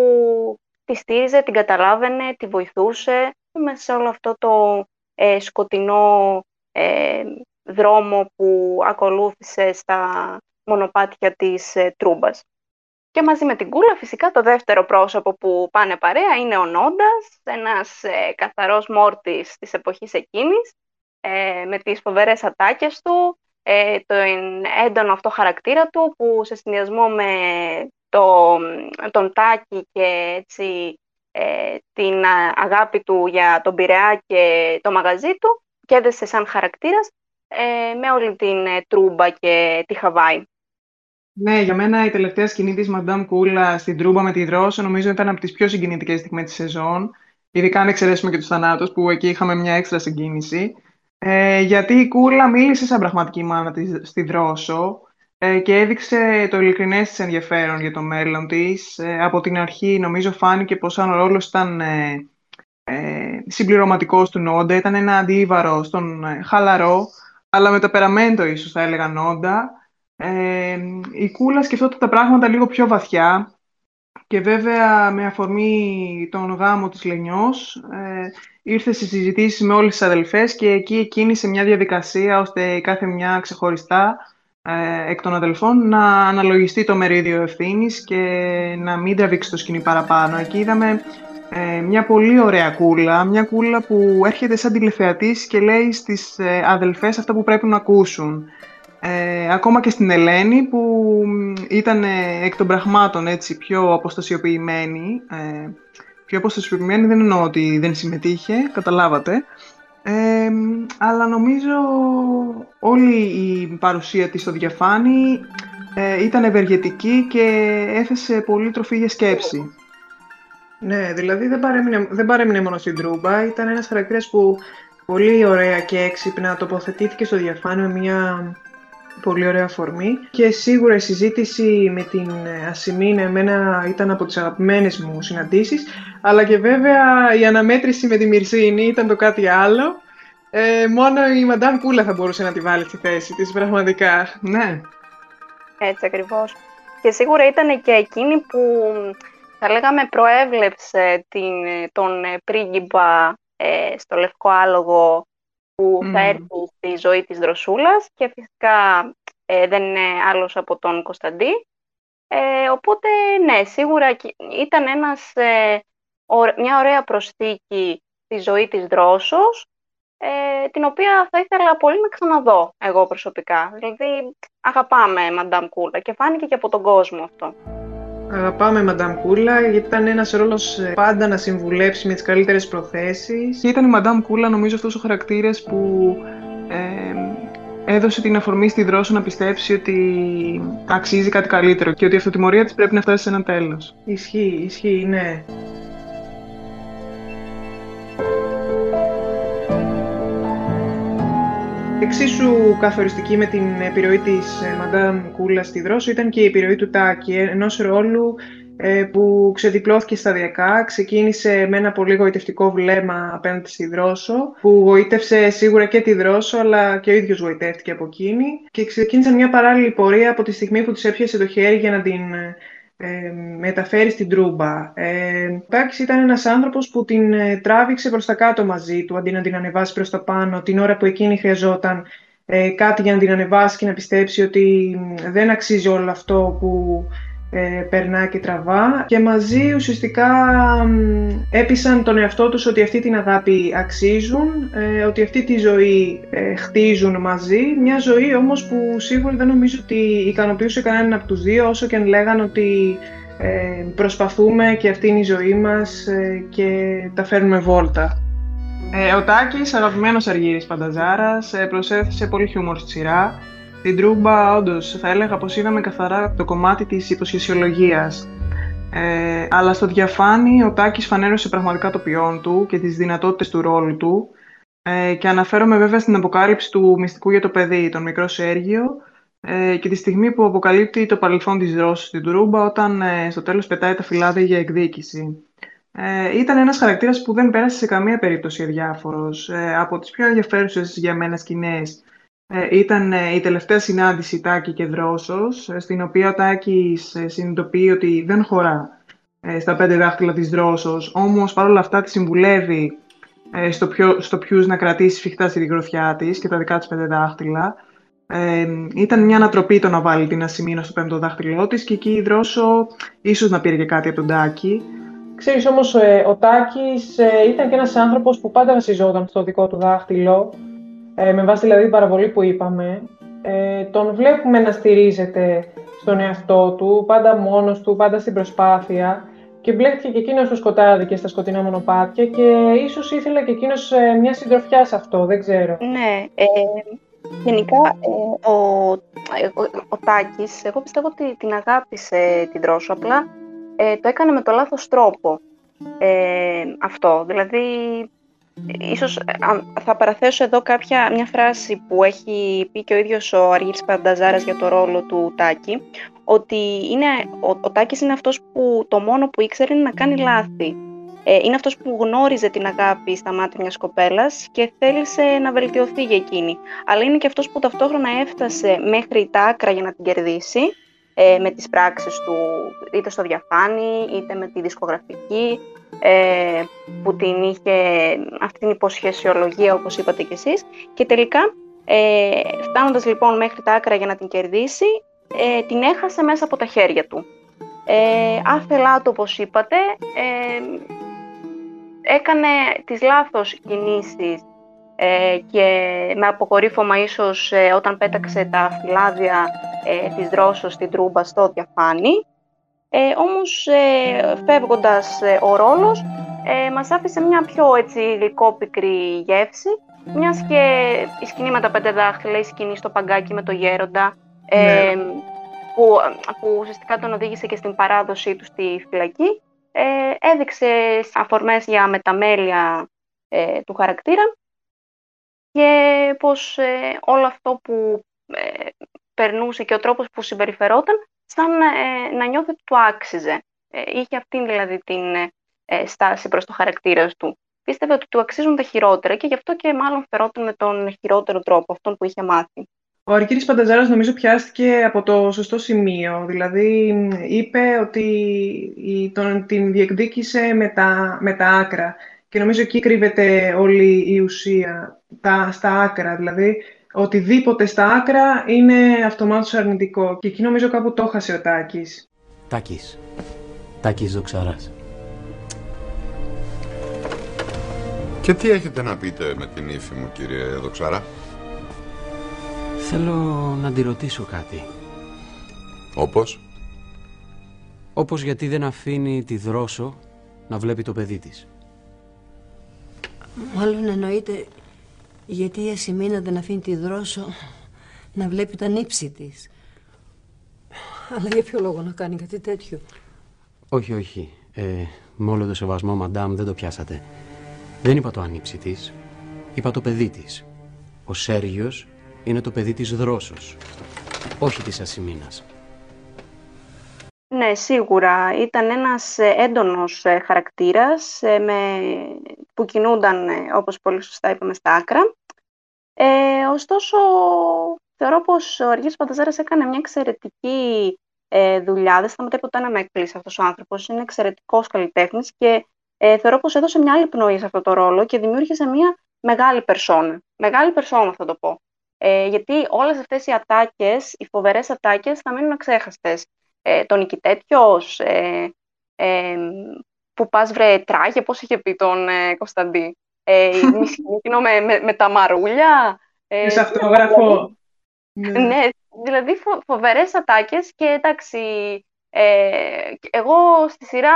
τη στήριζε, την καταλάβαινε, τη βοηθούσε. Μέσα σε όλο αυτό το ε, σκοτεινό ε, δρόμο που ακολούθησε στα μονοπάτια της ε, Τρούμπας. Και μαζί με την Κούλα φυσικά το δεύτερο πρόσωπο που πάνε παρέα είναι ο Νόντας, ένας ε, καθαρός μόρτης της εποχής εκείνης, ε, με τις φοβερές ατάκες του, ε, το έντονο αυτό χαρακτήρα του που σε συνδυασμό με το, τον Τάκη και έτσι, ε, την αγάπη του για τον Πειραιά και το μαγαζί του και έδεσε σαν χαρακτήρας ε, με όλη την ε, Τρούμπα και τη Χαβάη. Ναι, για μένα η τελευταία σκηνή της Μαντάμ Κούλα στην Τρούμπα με τη Δρόσο νομίζω ήταν από τις πιο συγκινητικές στιγμές της σεζόν. Ειδικά αν εξαιρέσουμε και τους θανάτους που εκεί είχαμε μια έξτρα συγκίνηση. Ε, γιατί η Κούλα μίλησε σαν πραγματική μάνα της στη Δρόσο ε, και έδειξε το ειλικρινές της ενδιαφέρον για το μέλλον της. Ε, από την αρχή νομίζω φάνηκε πως αν ο ρόλος ήταν ε, ε, συμπληρωματικός του Νόντα, ήταν ένα αντίβαρο στον ε, χαλαρό, αλλά με το περαμέντο ίσως θα έλεγα Νόντα. Ε, η Κούλα σκεφτόταν τα πράγματα λίγο πιο βαθιά και βέβαια με αφορμή τον γάμο της Λενιός ε, ήρθε σε συζητήσεις με όλες τις αδελφές και εκεί κίνησε μια διαδικασία ώστε κάθε μια ξεχωριστά ε, εκ των αδελφών να αναλογιστεί το μερίδιο ευθύνης και να μην τραβήξει το σκηνή παραπάνω. Εκεί είδαμε ε, μια πολύ ωραία κούλα, μια κούλα που έρχεται σαν τηλεθεατής και λέει στις ε, αδελφές αυτά που πρέπει να ακούσουν. Ε, ακόμα και στην Ελένη που ήταν εκ των πραγμάτων έτσι, πιο αποστασιοποιημένη. Ε, πιο αποστασιοποιημένη δεν εννοώ ότι δεν συμμετείχε, καταλάβατε. Ε, αλλά νομίζω όλη η παρουσία της στο διαφάνει ε, ήταν ευεργετική και έθεσε πολύ τροφή για σκέψη. Ναι, δηλαδή δεν παρέμεινε, δεν παρέμεινε μόνο στην Τρούμπα. Ήταν ένας χαρακτήρας που πολύ ωραία και έξυπνα τοποθετήθηκε στο διαφάνει με μια πολύ ωραία αφορμή και σίγουρα η συζήτηση με την Ασημίνα εμένα ήταν από τις αγαπημένες μου συναντήσεις αλλά και βέβαια η αναμέτρηση με τη Μυρσίνη ήταν το κάτι άλλο ε, μόνο η Μαντάμ Κούλα θα μπορούσε να τη βάλει στη θέση της πραγματικά, ναι. Έτσι ακριβώς. Και σίγουρα ήταν και εκείνη που θα λέγαμε προέβλεψε την, τον πρίγκιπα ε, στο Λευκό Άλογο που θα έρθει στη ζωή της Δροσούλας και φυσικά ε, δεν είναι άλλος από τον Κωνσταντί. Ε, οπότε, ναι, σίγουρα ήταν ένας, ε, μια ωραία προσθήκη στη ζωή της Δρόσος, ε, την οποία θα ήθελα πολύ να ξαναδώ εγώ προσωπικά. Δηλαδή, αγαπάμε Μαντάμ Κούλα και φάνηκε και από τον κόσμο αυτό. Αγαπάμε Μαντάμ Κούλα, γιατί ήταν ένας ρόλος ε, πάντα να συμβουλέψει με τις καλύτερες προθέσεις. Και ήταν η Μαντάμ Κούλα, νομίζω, αυτός ο χαρακτήρας που ε, έδωσε την αφορμή στη Δρόσο να πιστέψει ότι αξίζει κάτι καλύτερο και ότι η αυτοτιμωρία της πρέπει να φτάσει σε ένα τέλος. Ισχύει, ισχύει, ναι. Εξίσου καθοριστική με την επιρροή της Μαντάμ Κούλας στη Δρόσο ήταν και η επιρροή του Τάκη, ενός ρόλου ε, που ξεδιπλώθηκε σταδιακά, ξεκίνησε με ένα πολύ γοητευτικό βλέμμα απέναντι στη Δρόσο, που γοήτευσε σίγουρα και τη Δρόσο, αλλά και ο ίδιος γοητεύτηκε από εκείνη. Και ξεκίνησε μια παράλληλη πορεία από τη στιγμή που της έπιασε το χέρι για να την ε, μεταφέρεις στην Τρούμπα. Ε, ο Τάκης ήταν ένας άνθρωπος που την ε, τράβηξε προς τα κάτω μαζί του, αντί να την ανεβάσει προς τα πάνω, την ώρα που εκείνη χρειαζόταν ε, κάτι για να την ανεβάσει και να πιστέψει ότι δεν αξίζει όλο αυτό που ε, περνά και τραβά. Και μαζί ουσιαστικά έπεισαν τον εαυτό τους ότι αυτή την αγάπη αξίζουν, ε, ότι αυτή τη ζωή ε, χτίζουν μαζί, μια ζωή όμως που σίγουρα δεν νομίζω ότι ικανοποιούσε κανέναν από τους δύο όσο και αν λέγαν ότι ε, προσπαθούμε και αυτή είναι η ζωή μας και τα φέρνουμε βόλτα. ο Τάκης, αγαπημένος Αργύρης Πανταζάρας, προσέθεσε πολύ χιούμορ στη σειρά στην Τρούμπα, όντως, θα έλεγα πως είδαμε καθαρά το κομμάτι της υποσχεσιολογίας. Ε, αλλά στο διαφάνει ο Τάκης φανέρωσε πραγματικά το ποιόν του και τις δυνατότητες του ρόλου του ε, και αναφέρομαι βέβαια στην αποκάλυψη του μυστικού για το παιδί, τον μικρό Σέργιο ε, και τη στιγμή που αποκαλύπτει το παρελθόν της Ρώσης στην Τρούμπα όταν ε, στο τέλος πετάει τα φυλάδια για εκδίκηση. Ε, ήταν ένας χαρακτήρας που δεν πέρασε σε καμία περίπτωση αδιάφορος. Ε, από τις πιο ενδιαφέρουσες για μένα σκηνές ε, ήταν ε, η τελευταία συνάντηση Τάκη και Δρόσος, ε, στην οποία ο Τάκης συνειδητοποιεί ότι δεν χωρά ε, στα πέντε δάχτυλα της δρόσος, όμως παρόλα αυτά τη συμβουλεύει ε, στο, ποιο, στο ποιους να κρατήσει σφιχτά στη γροθιά της και τα δικά της πέντε δάχτυλα. Ε, ήταν μια ανατροπή το να βάλει την ασημίνα στο πέμπτο δάχτυλό της και εκεί η Δρόσο ίσως να πήρε και κάτι από τον Τάκη. Ξέρεις όμως, ε, ο Τάκης ε, ήταν και ένας άνθρωπος που πάντα βασιζόταν στο δικό του δάχτυλο, ε, με βάση δηλαδή την παραβολή που είπαμε. Ε, τον βλέπουμε να στηρίζεται στον εαυτό του, πάντα μόνος του, πάντα στην προσπάθεια και μπλέχτηκε και εκείνος στο σκοτάδι και στα σκοτεινά μονοπάτια και ίσως ήθελε και εκείνος ε, μια συντροφιά σε αυτό, δεν ξέρω. Ναι, ε, γενικά ε, ο, ο, ο Τάκης, εγώ πιστεύω ότι την αγάπησε την Τρόσο, απλά ε, το έκανε με το λάθος τρόπο ε, αυτό. Δηλαδή, ίσως ε, θα παραθέσω εδώ κάποια, μια φράση που έχει πει και ο ίδιος ο Αργύρης Πανταζάρας για το ρόλο του Τάκη, ότι είναι, ο, ο Τάκης είναι αυτός που το μόνο που ήξερε είναι να κάνει λάθη. Ε, είναι αυτός που γνώριζε την αγάπη στα μάτια μιας κοπέλας και θέλησε να βελτιωθεί για εκείνη. Αλλά είναι και αυτός που ταυτόχρονα έφτασε μέχρι τα άκρα για να την κερδίσει ε, με τις πράξεις του είτε στο διαφάνη είτε με τη δισκογραφική ε, που την είχε αυτή την υποσχεσιολογία όπως είπατε κι εσείς και τελικά ε, φτάνοντας λοιπόν μέχρι τα άκρα για να την κερδίσει ε, την έχασε μέσα από τα χέρια του. Ε, άθελά του όπως είπατε ε, έκανε τις λάθος κινήσεις ε, και με αποκορύφωμα ίσως ε, όταν πέταξε τα φυλάδια ε, της δρόσος στην τρούμπα στο διαφάνη. Ε, όμως ε, φεύγοντας ο ρόλος μας άφησε μια πιο έτσι γλυκόπικρη γεύση μιας και η σκηνή με τα πέντε δάχτυλα, η σκηνή στο παγκάκι με το γέροντα ναι. που, που ουσιαστικά τον οδήγησε και στην παράδοσή του στη φυλακή έδειξε αφορμές για μεταμέλεια του χαρακτήρα και πως ε, όλο αυτό που ε, περνούσε και ο τρόπος που συμπεριφερόταν σαν ε, να νιώθει ότι του άξιζε. είχε αυτή δηλαδή την στάση προς το χαρακτήρα του. Πίστευε ότι του αξίζουν τα χειρότερα και γι' αυτό και μάλλον φερόταν με τον χειρότερο τρόπο, αυτόν που είχε μάθει. Ο Αρκύρης Πανταζάρας νομίζω πιάστηκε από το σωστό σημείο. Δηλαδή είπε ότι τον, την διεκδίκησε με τα, με τα άκρα. Και νομίζω εκεί κρύβεται όλη η ουσία, τα, στα άκρα. Δηλαδή, οτιδήποτε στα άκρα είναι αυτομάτως αρνητικό. Και εκεί νομίζω κάπου το έχασε ο Τάκης. Τάκης. Τάκης Δοξαράς. Και τι έχετε να πείτε με την ύφη μου, κύριε Δοξαρά; Θέλω να τη ρωτήσω κάτι. Όπως; Όπως γιατί δεν αφήνει τη δρόσο να βλέπει το παιδί της. Μάλλον εννοείται γιατί η Ασημίνα δεν αφήνει τη δρόσο να βλέπει τα νύψη της. Αλλά για ποιο λόγο να κάνει κάτι τέτοιο; Όχι, όχι. Ε, με όλο το σεβασμό, μαντάμ, δεν το πιάσατε. Δεν είπα το ανήψη της. Είπα το παιδί της. Ο Σέργιος είναι το παιδί της δρόσος. Όχι της Ασημίνας. Ναι, σίγουρα. Ήταν ένας ε, έντονος ε, χαρακτήρας ε, με... που κινούνταν, όπως πολύ σωστά είπαμε, στα άκρα. Ε, ωστόσο, θεωρώ πως ο Αργύρης Πανταζάρας έκανε μια εξαιρετική ε, δουλειά. Δεν σταματάει ποτέ να με εκπλήσει αυτός ο άνθρωπος. Είναι εξαιρετικός καλλιτέχνης και ε, θεωρώ πως έδωσε μια άλλη πνοή σε αυτό το ρόλο και δημιούργησε μια μεγάλη περσόνα. Μεγάλη περσόνα θα το πω. Ε, γιατί όλες αυτές οι ατάκες, οι φοβερές ατάκες θα μείνουν αξέχαστες ε, τον Νικητέτιος, ε, ε, που πας βρε τράγε, πώς είχε πει τον ε, Κωνσταντή. Ε, με, με, με, τα μαρούλια. Ε, σε αυτογραφό. Ναι. ναι, δηλαδή φο, φοβερές ατάκες και εντάξει, ε, εγώ στη σειρά,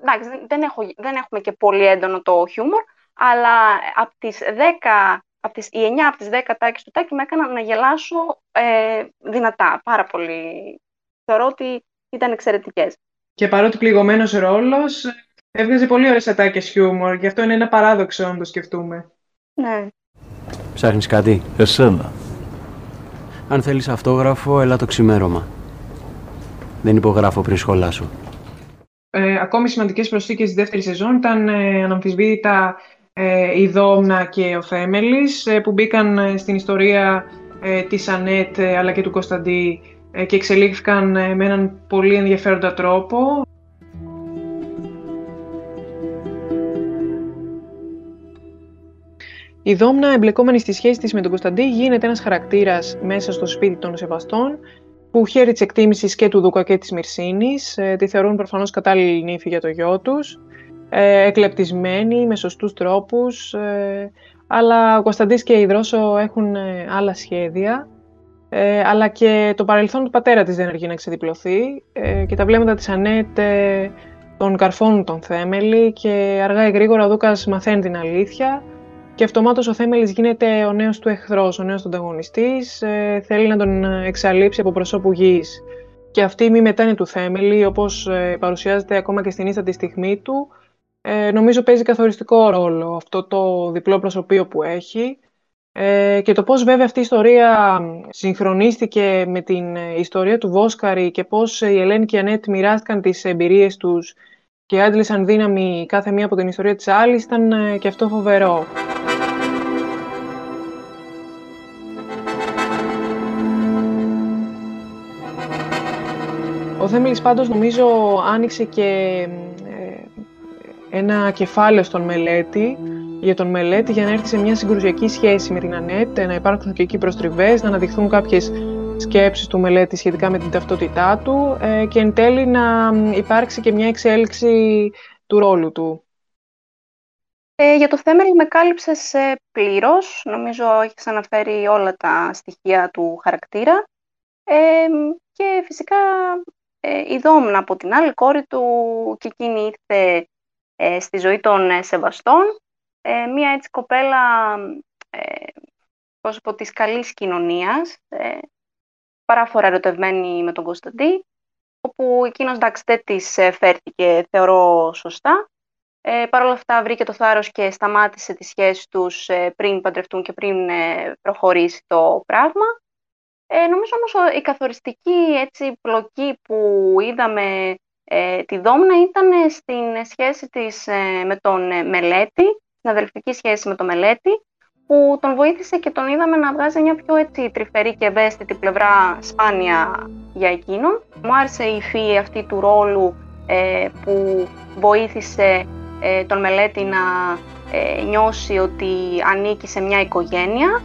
εντάξει, δεν, έχω, δεν έχουμε και πολύ έντονο το χιούμορ, αλλά από τις 10, από τις, οι 9 από τις 10 ατάκες του Τάκη με έκαναν να γελάσω ε, δυνατά, πάρα πολύ θεωρώ ότι ήταν εξαιρετικές. Και παρότι πληγωμένος ρόλος, έβγαζε πολύ ωραίες ατάκες χιούμορ. Γι' αυτό είναι ένα παράδοξο να το σκεφτούμε. Ναι. Ψάχνεις κάτι; Εσένα. Αν θέλεις αυτόγραφο, έλα το ξημέρωμα. Δεν υπογράφω πριν σχολάσω. Ε, ακόμη σημαντικές προσθήκες στη δεύτερης σεζόν ήταν ε, αναμφισβήτητα ε, η Δόμνα και ο Θέμελης ε, που μπήκαν ε, στην ιστορία ε, της Ανέτ αλλά και του Κωνσταντή ε, ε, και εξελίχθηκαν ε, με έναν πολύ ενδιαφέροντα τρόπο. Η Δόμνα, εμπλεκόμενη στη σχέση της με τον Κωνσταντή, γίνεται ένας χαρακτήρας μέσα στο σπίτι των σεβαστών, που χαίρει της εκτίμησης και του Δούκα και της Μυρσίνης, ε, τη θεωρούν προφανώς κατάλληλη νύφη για το γιο τους, εκλεπτισμένη, με σωστούς τρόπους, αλλά ο Κωνσταντής και η Δρόσο έχουν άλλα σχέδια ε, αλλά και το παρελθόν του πατέρα της δεν αργεί να ξεδιπλωθεί. Ε, και τα βλέμματα της Ανέτ ε, τον καρφώνουν τον Θέμελη και αργά ή γρήγορα ο Δούκας μαθαίνει την αλήθεια και αυτομάτως ο Θέμελης γίνεται ο νέος του εχθρός, ο νέος του ανταγωνιστής, ε, θέλει να τον εξαλείψει από προσώπου γης. Και αυτή η μη μετάνη του Θέμελη, όπως ε, παρουσιάζεται ακόμα και στην ίστατη στιγμή του, ε, νομίζω παίζει καθοριστικό ρόλο αυτό το διπλό προσωπείο που έχει ε, και το πώς βέβαια αυτή η ιστορία συγχρονίστηκε με την ε, ιστορία του Βόσκαρη και πώς η Ελένη και η Ανέτ μοιράστηκαν τις εμπειρίες τους και άντλησαν δύναμη κάθε μία από την ιστορία της άλλης ήταν ε, και αυτό φοβερό. Ο Θέμελης πάντως νομίζω άνοιξε και ε, ένα κεφάλαιο στον μελέτη για τον μελέτη για να έρθει σε μια συγκρουσιακή σχέση με την Ανέτ, να υπάρχουν και εκεί προστριβές, να αναδειχθούν κάποιες σκέψεις του μελέτη σχετικά με την ταυτότητά του ε, και εν τέλει να υπάρξει και μια εξέλιξη του ρόλου του. Ε, για το Θέμελη με κάλυψες ε, πλήρως. Νομίζω έχεις αναφέρει όλα τα στοιχεία του χαρακτήρα. Ε, και φυσικά ε, η Δόμνα από την άλλη κόρη του και εκείνη ήρθε ε, στη ζωή των ε, Σεβαστών. Ε, μία έτσι κοπέλα ε, πώς πω, της καλής κοινωνίας, ε, παράφορα ερωτευμένη με τον Κωνσταντή, όπου εκείνος εντάξει δεν της φέρθηκε θεωρώ σωστά. Ε, Παρ' όλα αυτά βρήκε το θάρρος και σταμάτησε τις σχέσεις τους πριν παντρευτούν και πριν προχωρήσει το πράγμα. Ε, νομίζω όμως η καθοριστική έτσι, πλοκή που είδαμε ε, τη Δόμνα ήταν στην σχέση της ε, με τον ε, Μελέτη, στην αδελφική σχέση με τον Μελέτη, που τον βοήθησε και τον είδαμε να βγάζει μια πιο έτσι, τρυφερή και ευαίσθητη πλευρά σπάνια για εκείνον. Μου άρεσε η υφή αυτή του ρόλου που βοήθησε τον Μελέτη να νιώσει ότι ανήκει σε μια οικογένεια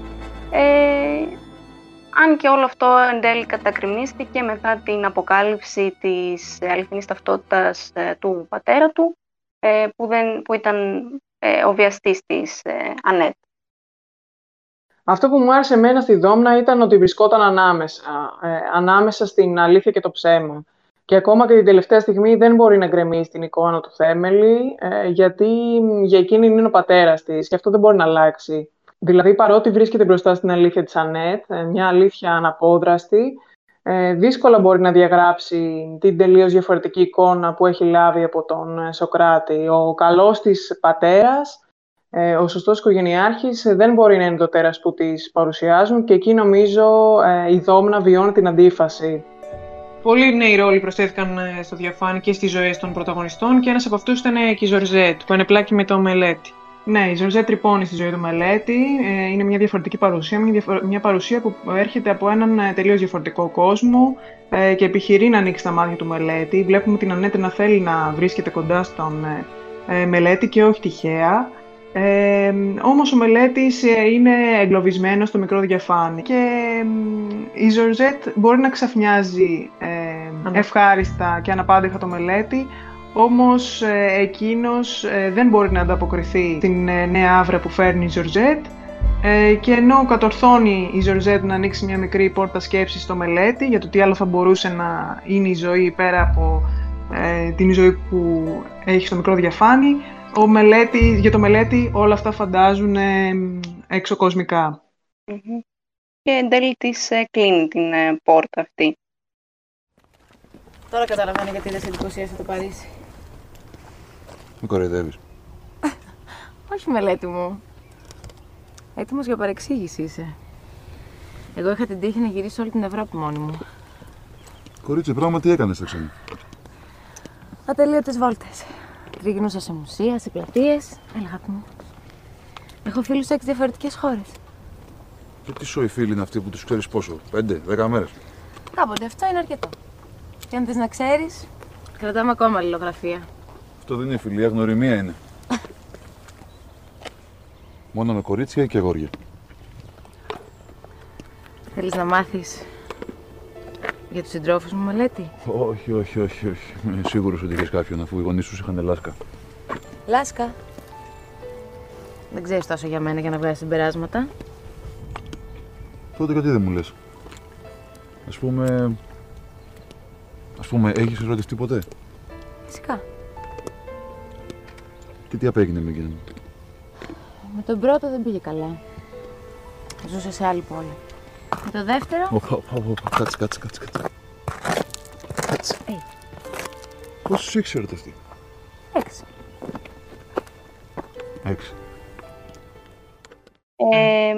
αν και όλο αυτό εν τέλει κατακριμνίστηκε μετά την αποκάλυψη της αληθινής ταυτότητας ε, του πατέρα του, ε, που, δεν, που ήταν ε, ο βιαστής της Ανέτ. Αυτό που μου άρεσε εμένα στη Δόμνα ήταν ότι βρισκόταν ανάμεσα, ανάμεσα στην αλήθεια και το ψέμα. Και ακόμα και την τελευταία στιγμή δεν μπορεί να γκρεμίσει την εικόνα του Θέμελη, γιατί για εκείνη είναι ο πατέρας της και αυτό δεν μπορεί να αλλάξει. Δηλαδή, παρότι βρίσκεται μπροστά στην αλήθεια της Ανέτ, ε, μια αλήθεια αναπόδραστη, ε, δύσκολα μπορεί να διαγράψει την τελείως διαφορετική εικόνα που έχει λάβει από τον ε, Σοκράτη. Ο καλός της πατέρας, ο σωστός οικογενειάρχης, δεν μπορεί να είναι το τέρας που της παρουσιάζουν και εκεί νομίζω η Δόμνα βιώνει την αντίφαση. Πολλοί νέοι ρόλοι προσθέθηκαν στο διαφάνει και στις ζωές των πρωταγωνιστών και ένας από αυτούς ήταν και η Ζορζέτ, που πλάκι με το μελέτη. Ναι, η Ζωζέ τρυπώνει στη ζωή του μελέτη. Ε, είναι μια διαφορετική παρουσία, μια, μια παρουσία που έρχεται από έναν ε, τελείως διαφορετικό κόσμο ε, και επιχειρεί να ανοίξει τα μάτια του μελέτη. Βλέπουμε την Ανέτη να θέλει να βρίσκεται κοντά στον Μελέτη και όχι τυχαία. Ε, όμως ο Μελέτης είναι εγκλωβισμένος στο μικρό Διαφάνι και η Ζορζέτ μπορεί να ξαφνιάζει ευχάριστα και αναπάντηχα το Μελέτη όμως ε, εκείνος ε, δεν μπορεί να ανταποκριθεί στην ε, νέα αύρα που φέρνει η Ζορζέτ και ενώ κατορθώνει η Ζορζέτ να ανοίξει μια μικρή πόρτα σκέψης στο Μελέτη για το τι άλλο θα μπορούσε να είναι η ζωή πέρα από την ζωή που έχει στο μικρό διαφάνει, ο μελέτη, για το μελέτη όλα αυτά φαντάζουν εξωκοσμικά. Και εν τέλει της κλείνει την πόρτα αυτή. Τώρα καταλαβαίνω γιατί δεν σε εντυπωσίασε το Παρίσι. Με κοροϊδεύεις. Όχι μελέτη μου. Έτοιμος για παρεξήγηση είσαι. Εγώ είχα την τύχη να γυρίσω όλη την Ευρώπη μόνη μου. Κορίτσι, πράγμα τι έκανες στα ξένη. Ατελείωτες βόλτες. Τριγνούσα σε μουσεία, σε πλατείες. Έλα, μου. Έχω φίλους σε έξι διαφορετικές χώρες. Και τι σοϊ φίλοι είναι αυτοί που τους ξέρεις πόσο, πέντε, δέκα μέρες; Κάποτε αυτό είναι αρκετό. Και αν θες να ξέρεις, κρατάμε ακόμα αλληλογραφία. Αυτό δεν είναι φιλία, γνωριμία είναι. Μόνο με κορίτσια και αγόρια. Θέλεις να μάθεις για τους συντρόφους μου, μελέτη; Όχι, όχι, όχι, όχι. Είμαι σίγουρος ότι είχες κάποιον αφού οι γονείς σου είχαν λάσκα. Λάσκα. Δεν ξέρεις τόσο για μένα για να βγάλεις συμπεράσματα. Τότε γιατί δεν μου λες; Ας πούμε... Ας πούμε, έχεις ερωτευτεί ποτέ; Φυσικά. Και τι απέγινε με εκείνον. Με τον πρώτο δεν πήγε καλά. Ζούσε σε άλλη πόλη. Με το δεύτερο... Οπα, οπα, οπα, Κάτσε, κάτσε, κάτσε. κάτσε. Κάτσε. Ε, Πόσους έχεις ερωτευτεί. έξι. Έξι. Ε,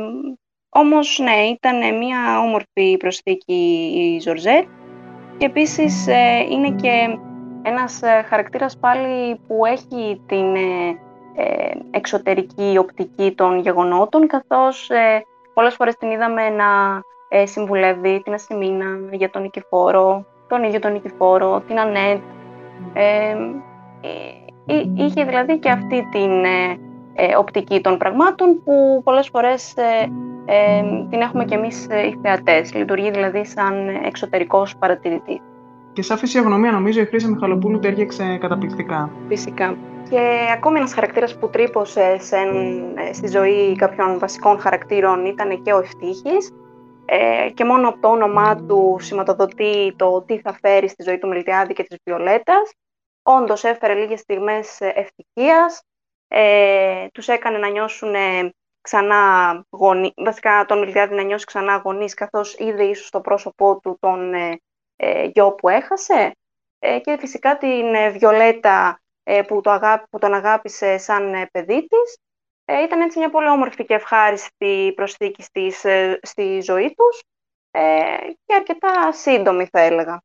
όμως, ναι, ήταν μια όμορφη προσθήκη η Ζορζέτ και επίσης ε, είναι και ένας ε, χαρακτήρας πάλι που έχει την ε, ε, εξωτερική οπτική των γεγονότων καθώς ε, πολλές φορές την είδαμε να ε, συμβουλεύει την Ασημίνα για τον Νικηφόρο, τον ίδιο τον Νικηφόρο, την Ανέτ. Ε, ε, ε, είχε δηλαδή και αυτή την ε, ε, οπτική των πραγμάτων που πολλές φορές ε, ε, την έχουμε και εμείς ε, οι θεατές. Λειτουργεί δηλαδή σαν εξωτερικός παρατηρητής. Και σαν φυσιογνωμία νομίζω η Χρύσα Μιχαλοπούλου τέριαξε καταπληκτικά. Φυσικά. Και ακόμη ένας χαρακτήρας που τρύπωσε σε, ε, στη ζωή κάποιων βασικών χαρακτήρων ήταν και ο Ευτύχης. Ε, και μόνο από το όνομά του σηματοδοτεί το τι θα φέρει στη ζωή του Μιλτιάδη και της Βιολέτας. Όντως έφερε λίγες στιγμές ευτυχίας, ε, τους έκανε να νιώσουν ξανά γονεί, βασικά τον Μιλτιάδη να νιώσει ξανά γονείς, καθώς είδε ίσως στο πρόσωπό του τον ε, ε, γιο που έχασε. Ε, και φυσικά την ε, Βιολέτα ε, που, το αγάπη, που τον αγάπησε σαν ε, παιδί της. Ε, ήταν έτσι μια πολύ όμορφη και ευχάριστη προσθήκη στις, ε, στη ζωή τους ε, και αρκετά σύντομη θα έλεγα.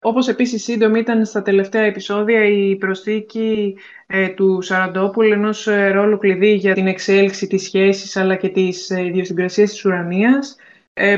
Όπως επίσης σύντομη ήταν στα τελευταία επεισόδια η προσθήκη ε, του Σαραντόπουλου ενός ε, ρόλου κλειδί για την εξέλιξη της σχέσης αλλά και της ε, ιδιοσυγκρασίας της ουρανίας ε,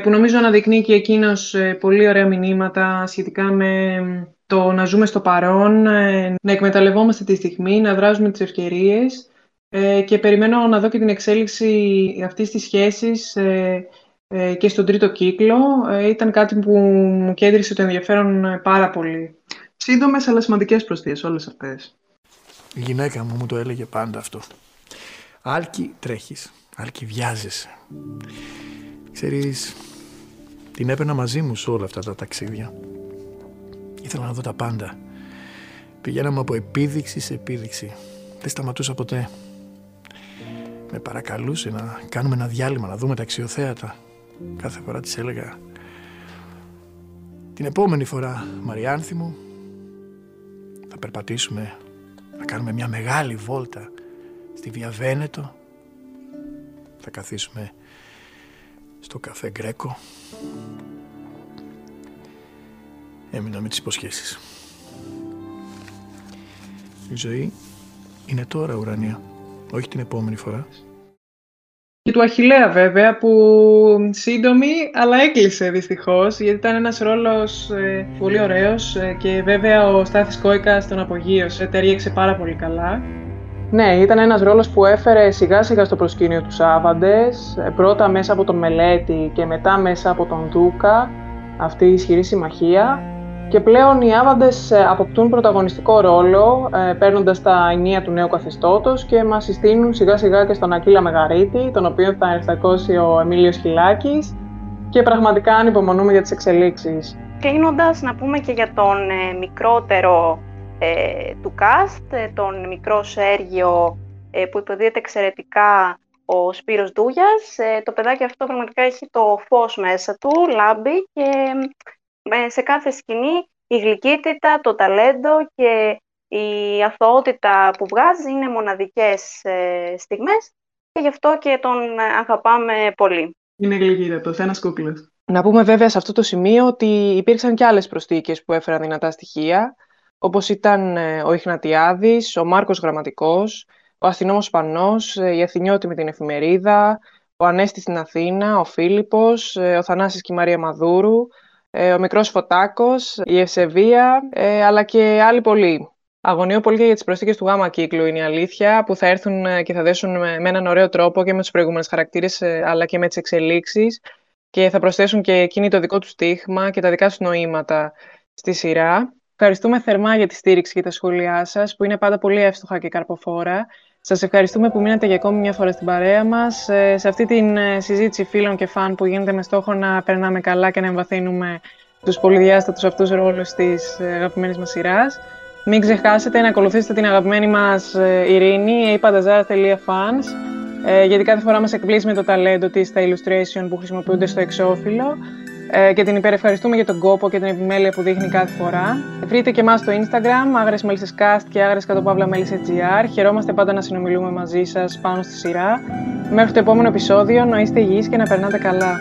που νομίζω αναδεικνύει και εκείνος ε, πολύ ωραία μηνύματα σχετικά με το να ζούμε στο παρόν, ε, να εκμεταλλευόμαστε τη στιγμή, να δράζουμε τις ευκαιρίες ε, και περιμένω να δω και την εξέλιξη αυτής της σχέσης ε, ε, και στον τρίτο κύκλο. Ε, Ήταν κάτι που μου κέντρισε το ενδιαφέρον ε, πάρα πολύ. Σύντομες αλλά σημαντικές προσθήκες όλες αυτές. Η γυναίκα μου μου το έλεγε πάντα αυτό. Άλκη τρέχεις, Άλκη βιάζεσαι. Ξέρεις, την έπαιρνα μαζί μου σε όλα αυτά τα ταξίδια. Ήθελα να δω τα πάντα. Πηγαίναμε από επίδειξη σε επίδειξη. Δεν σταματούσα ποτέ. Με παρακαλούσε να κάνουμε ένα διάλειμμα, να δούμε τα αξιοθέατα. Κάθε φορά της έλεγα την επόμενη φορά, Μαριάνθη μου, θα περπατήσουμε, θα κάνουμε μια μεγάλη βόλτα στη Βία Βένετο. Θα καθίσουμε στο καφέ Γκρέκο. Έμεινα με τις υποσχέσεις. Η ζωή είναι τώρα ουρανία, όχι την επόμενη φορά. Και του Αχιλέα βέβαια που σύντομη αλλά έκλεισε δυστυχώς γιατί ήταν ένας ρόλος ε, πολύ ωραίος ε, και βέβαια ο Στάθης Κόικας τον απογείωσε, ταιριέξε πάρα πολύ καλά. Ναι, ήταν ένας ρόλος που έφερε σιγά σιγά στο προσκήνιο τους Άβαντες, ε, πρώτα μέσα από τον Μελέτη και μετά μέσα από τον Δούκα, αυτή η ισχυρή συμμαχία. Και πλέον οι Άβαντες ε, αποκτούν πρωταγωνιστικό ρόλο, ε, παίρνοντας τα ενία του νέου καθεστώτος και μας συστήνουν σιγά σιγά και στον Ακύλα Μεγαρίτη, τον οποίο θα ενστακώσει ο Εμίλιος Χιλάκης και πραγματικά ανυπομονούμε για τις εξελίξεις. Κλείνοντας, να πούμε και για τον ε, μικρότερο ε, του cast, ε, τον μικρό Σέργιο ε, που υποδίεται εξαιρετικά ο Σπύρος Ντούγιας. Ε, το παιδάκι αυτό πραγματικά έχει το φως μέσα του, λάμπει και ε, σε κάθε σκηνή η γλυκύτητα, το ταλέντο και η αθωότητα που βγάζει είναι μοναδικές ε, στιγμές και γι' αυτό και τον αγαπάμε πολύ. Είναι γλυκύτατος, ένας κούκλος. Να πούμε βέβαια σε αυτό το σημείο ότι υπήρξαν και άλλες προσθήκες που έφεραν δυνατά στοιχεία, όπως ήταν ε, ο Ιχνατιάδης, ο Μάρκος Γραμματικός, ο Αθηνόμος Πανός, ε, η Αθηνιώτη με την εφημερίδα, ο Ανέστης στην Αθήνα, ο Φίλιππος, ε, ο Θανάσης και η Μαρία Μαδούρου, ο Μικρός Φωτάκος, η Ευσεβία, αλλά και άλλοι πολλοί. Αγωνιώ πολύ και για τις προσθήκες του γάμα κύκλου, είναι η αλήθεια, που θα έρθουν ε, και θα δέσουν με, με έναν ωραίο τρόπο και με τους προηγούμενους χαρακτήρες, ε, αλλά και με τις εξελίξεις. Και θα προσθέσουν και εκείνη το δικό τους στίχημα και τα δικά τους νοήματα στη σειρά. Ευχαριστούμε θερμά για τη στήριξη και τα σχόλιά σας, που είναι πάντα πολύ εύστοχα και καρποφόρα. Σας ευχαριστούμε που μείνατε για ακόμη μια φορά στην παρέα μας, ε, σε αυτή τη συζήτηση φίλων και φαν που γίνεται με στόχο να περνάμε καλά και να εμβαθύνουμε τους πολυδιάστατους αυτούς ρόλους της αγαπημένης μας σειράς. Μην ξεχάσετε να ακολουθήσετε την αγαπημένη μας ε, Ειρήνη, apadazara.fans, ε, γιατί κάθε φορά μας εκπλήσει με το ταλέντο της στα illustration που χρησιμοποιούνται στο εξώφυλλο ε, και την υπερευχαριστούμε για τον κόπο και την επιμέλεια που δείχνει κάθε φορά. Βρείτε και εμάς στο Instagram, άγρες cast και άγρες κατοπαύλα μέλισσες.gr. Χαιρόμαστε πάντα να συνομιλούμε μαζί σας πάνω στη σειρά. Μέχρι το επόμενο επεισόδιο, να είστε υγιείς και να περνάτε καλά.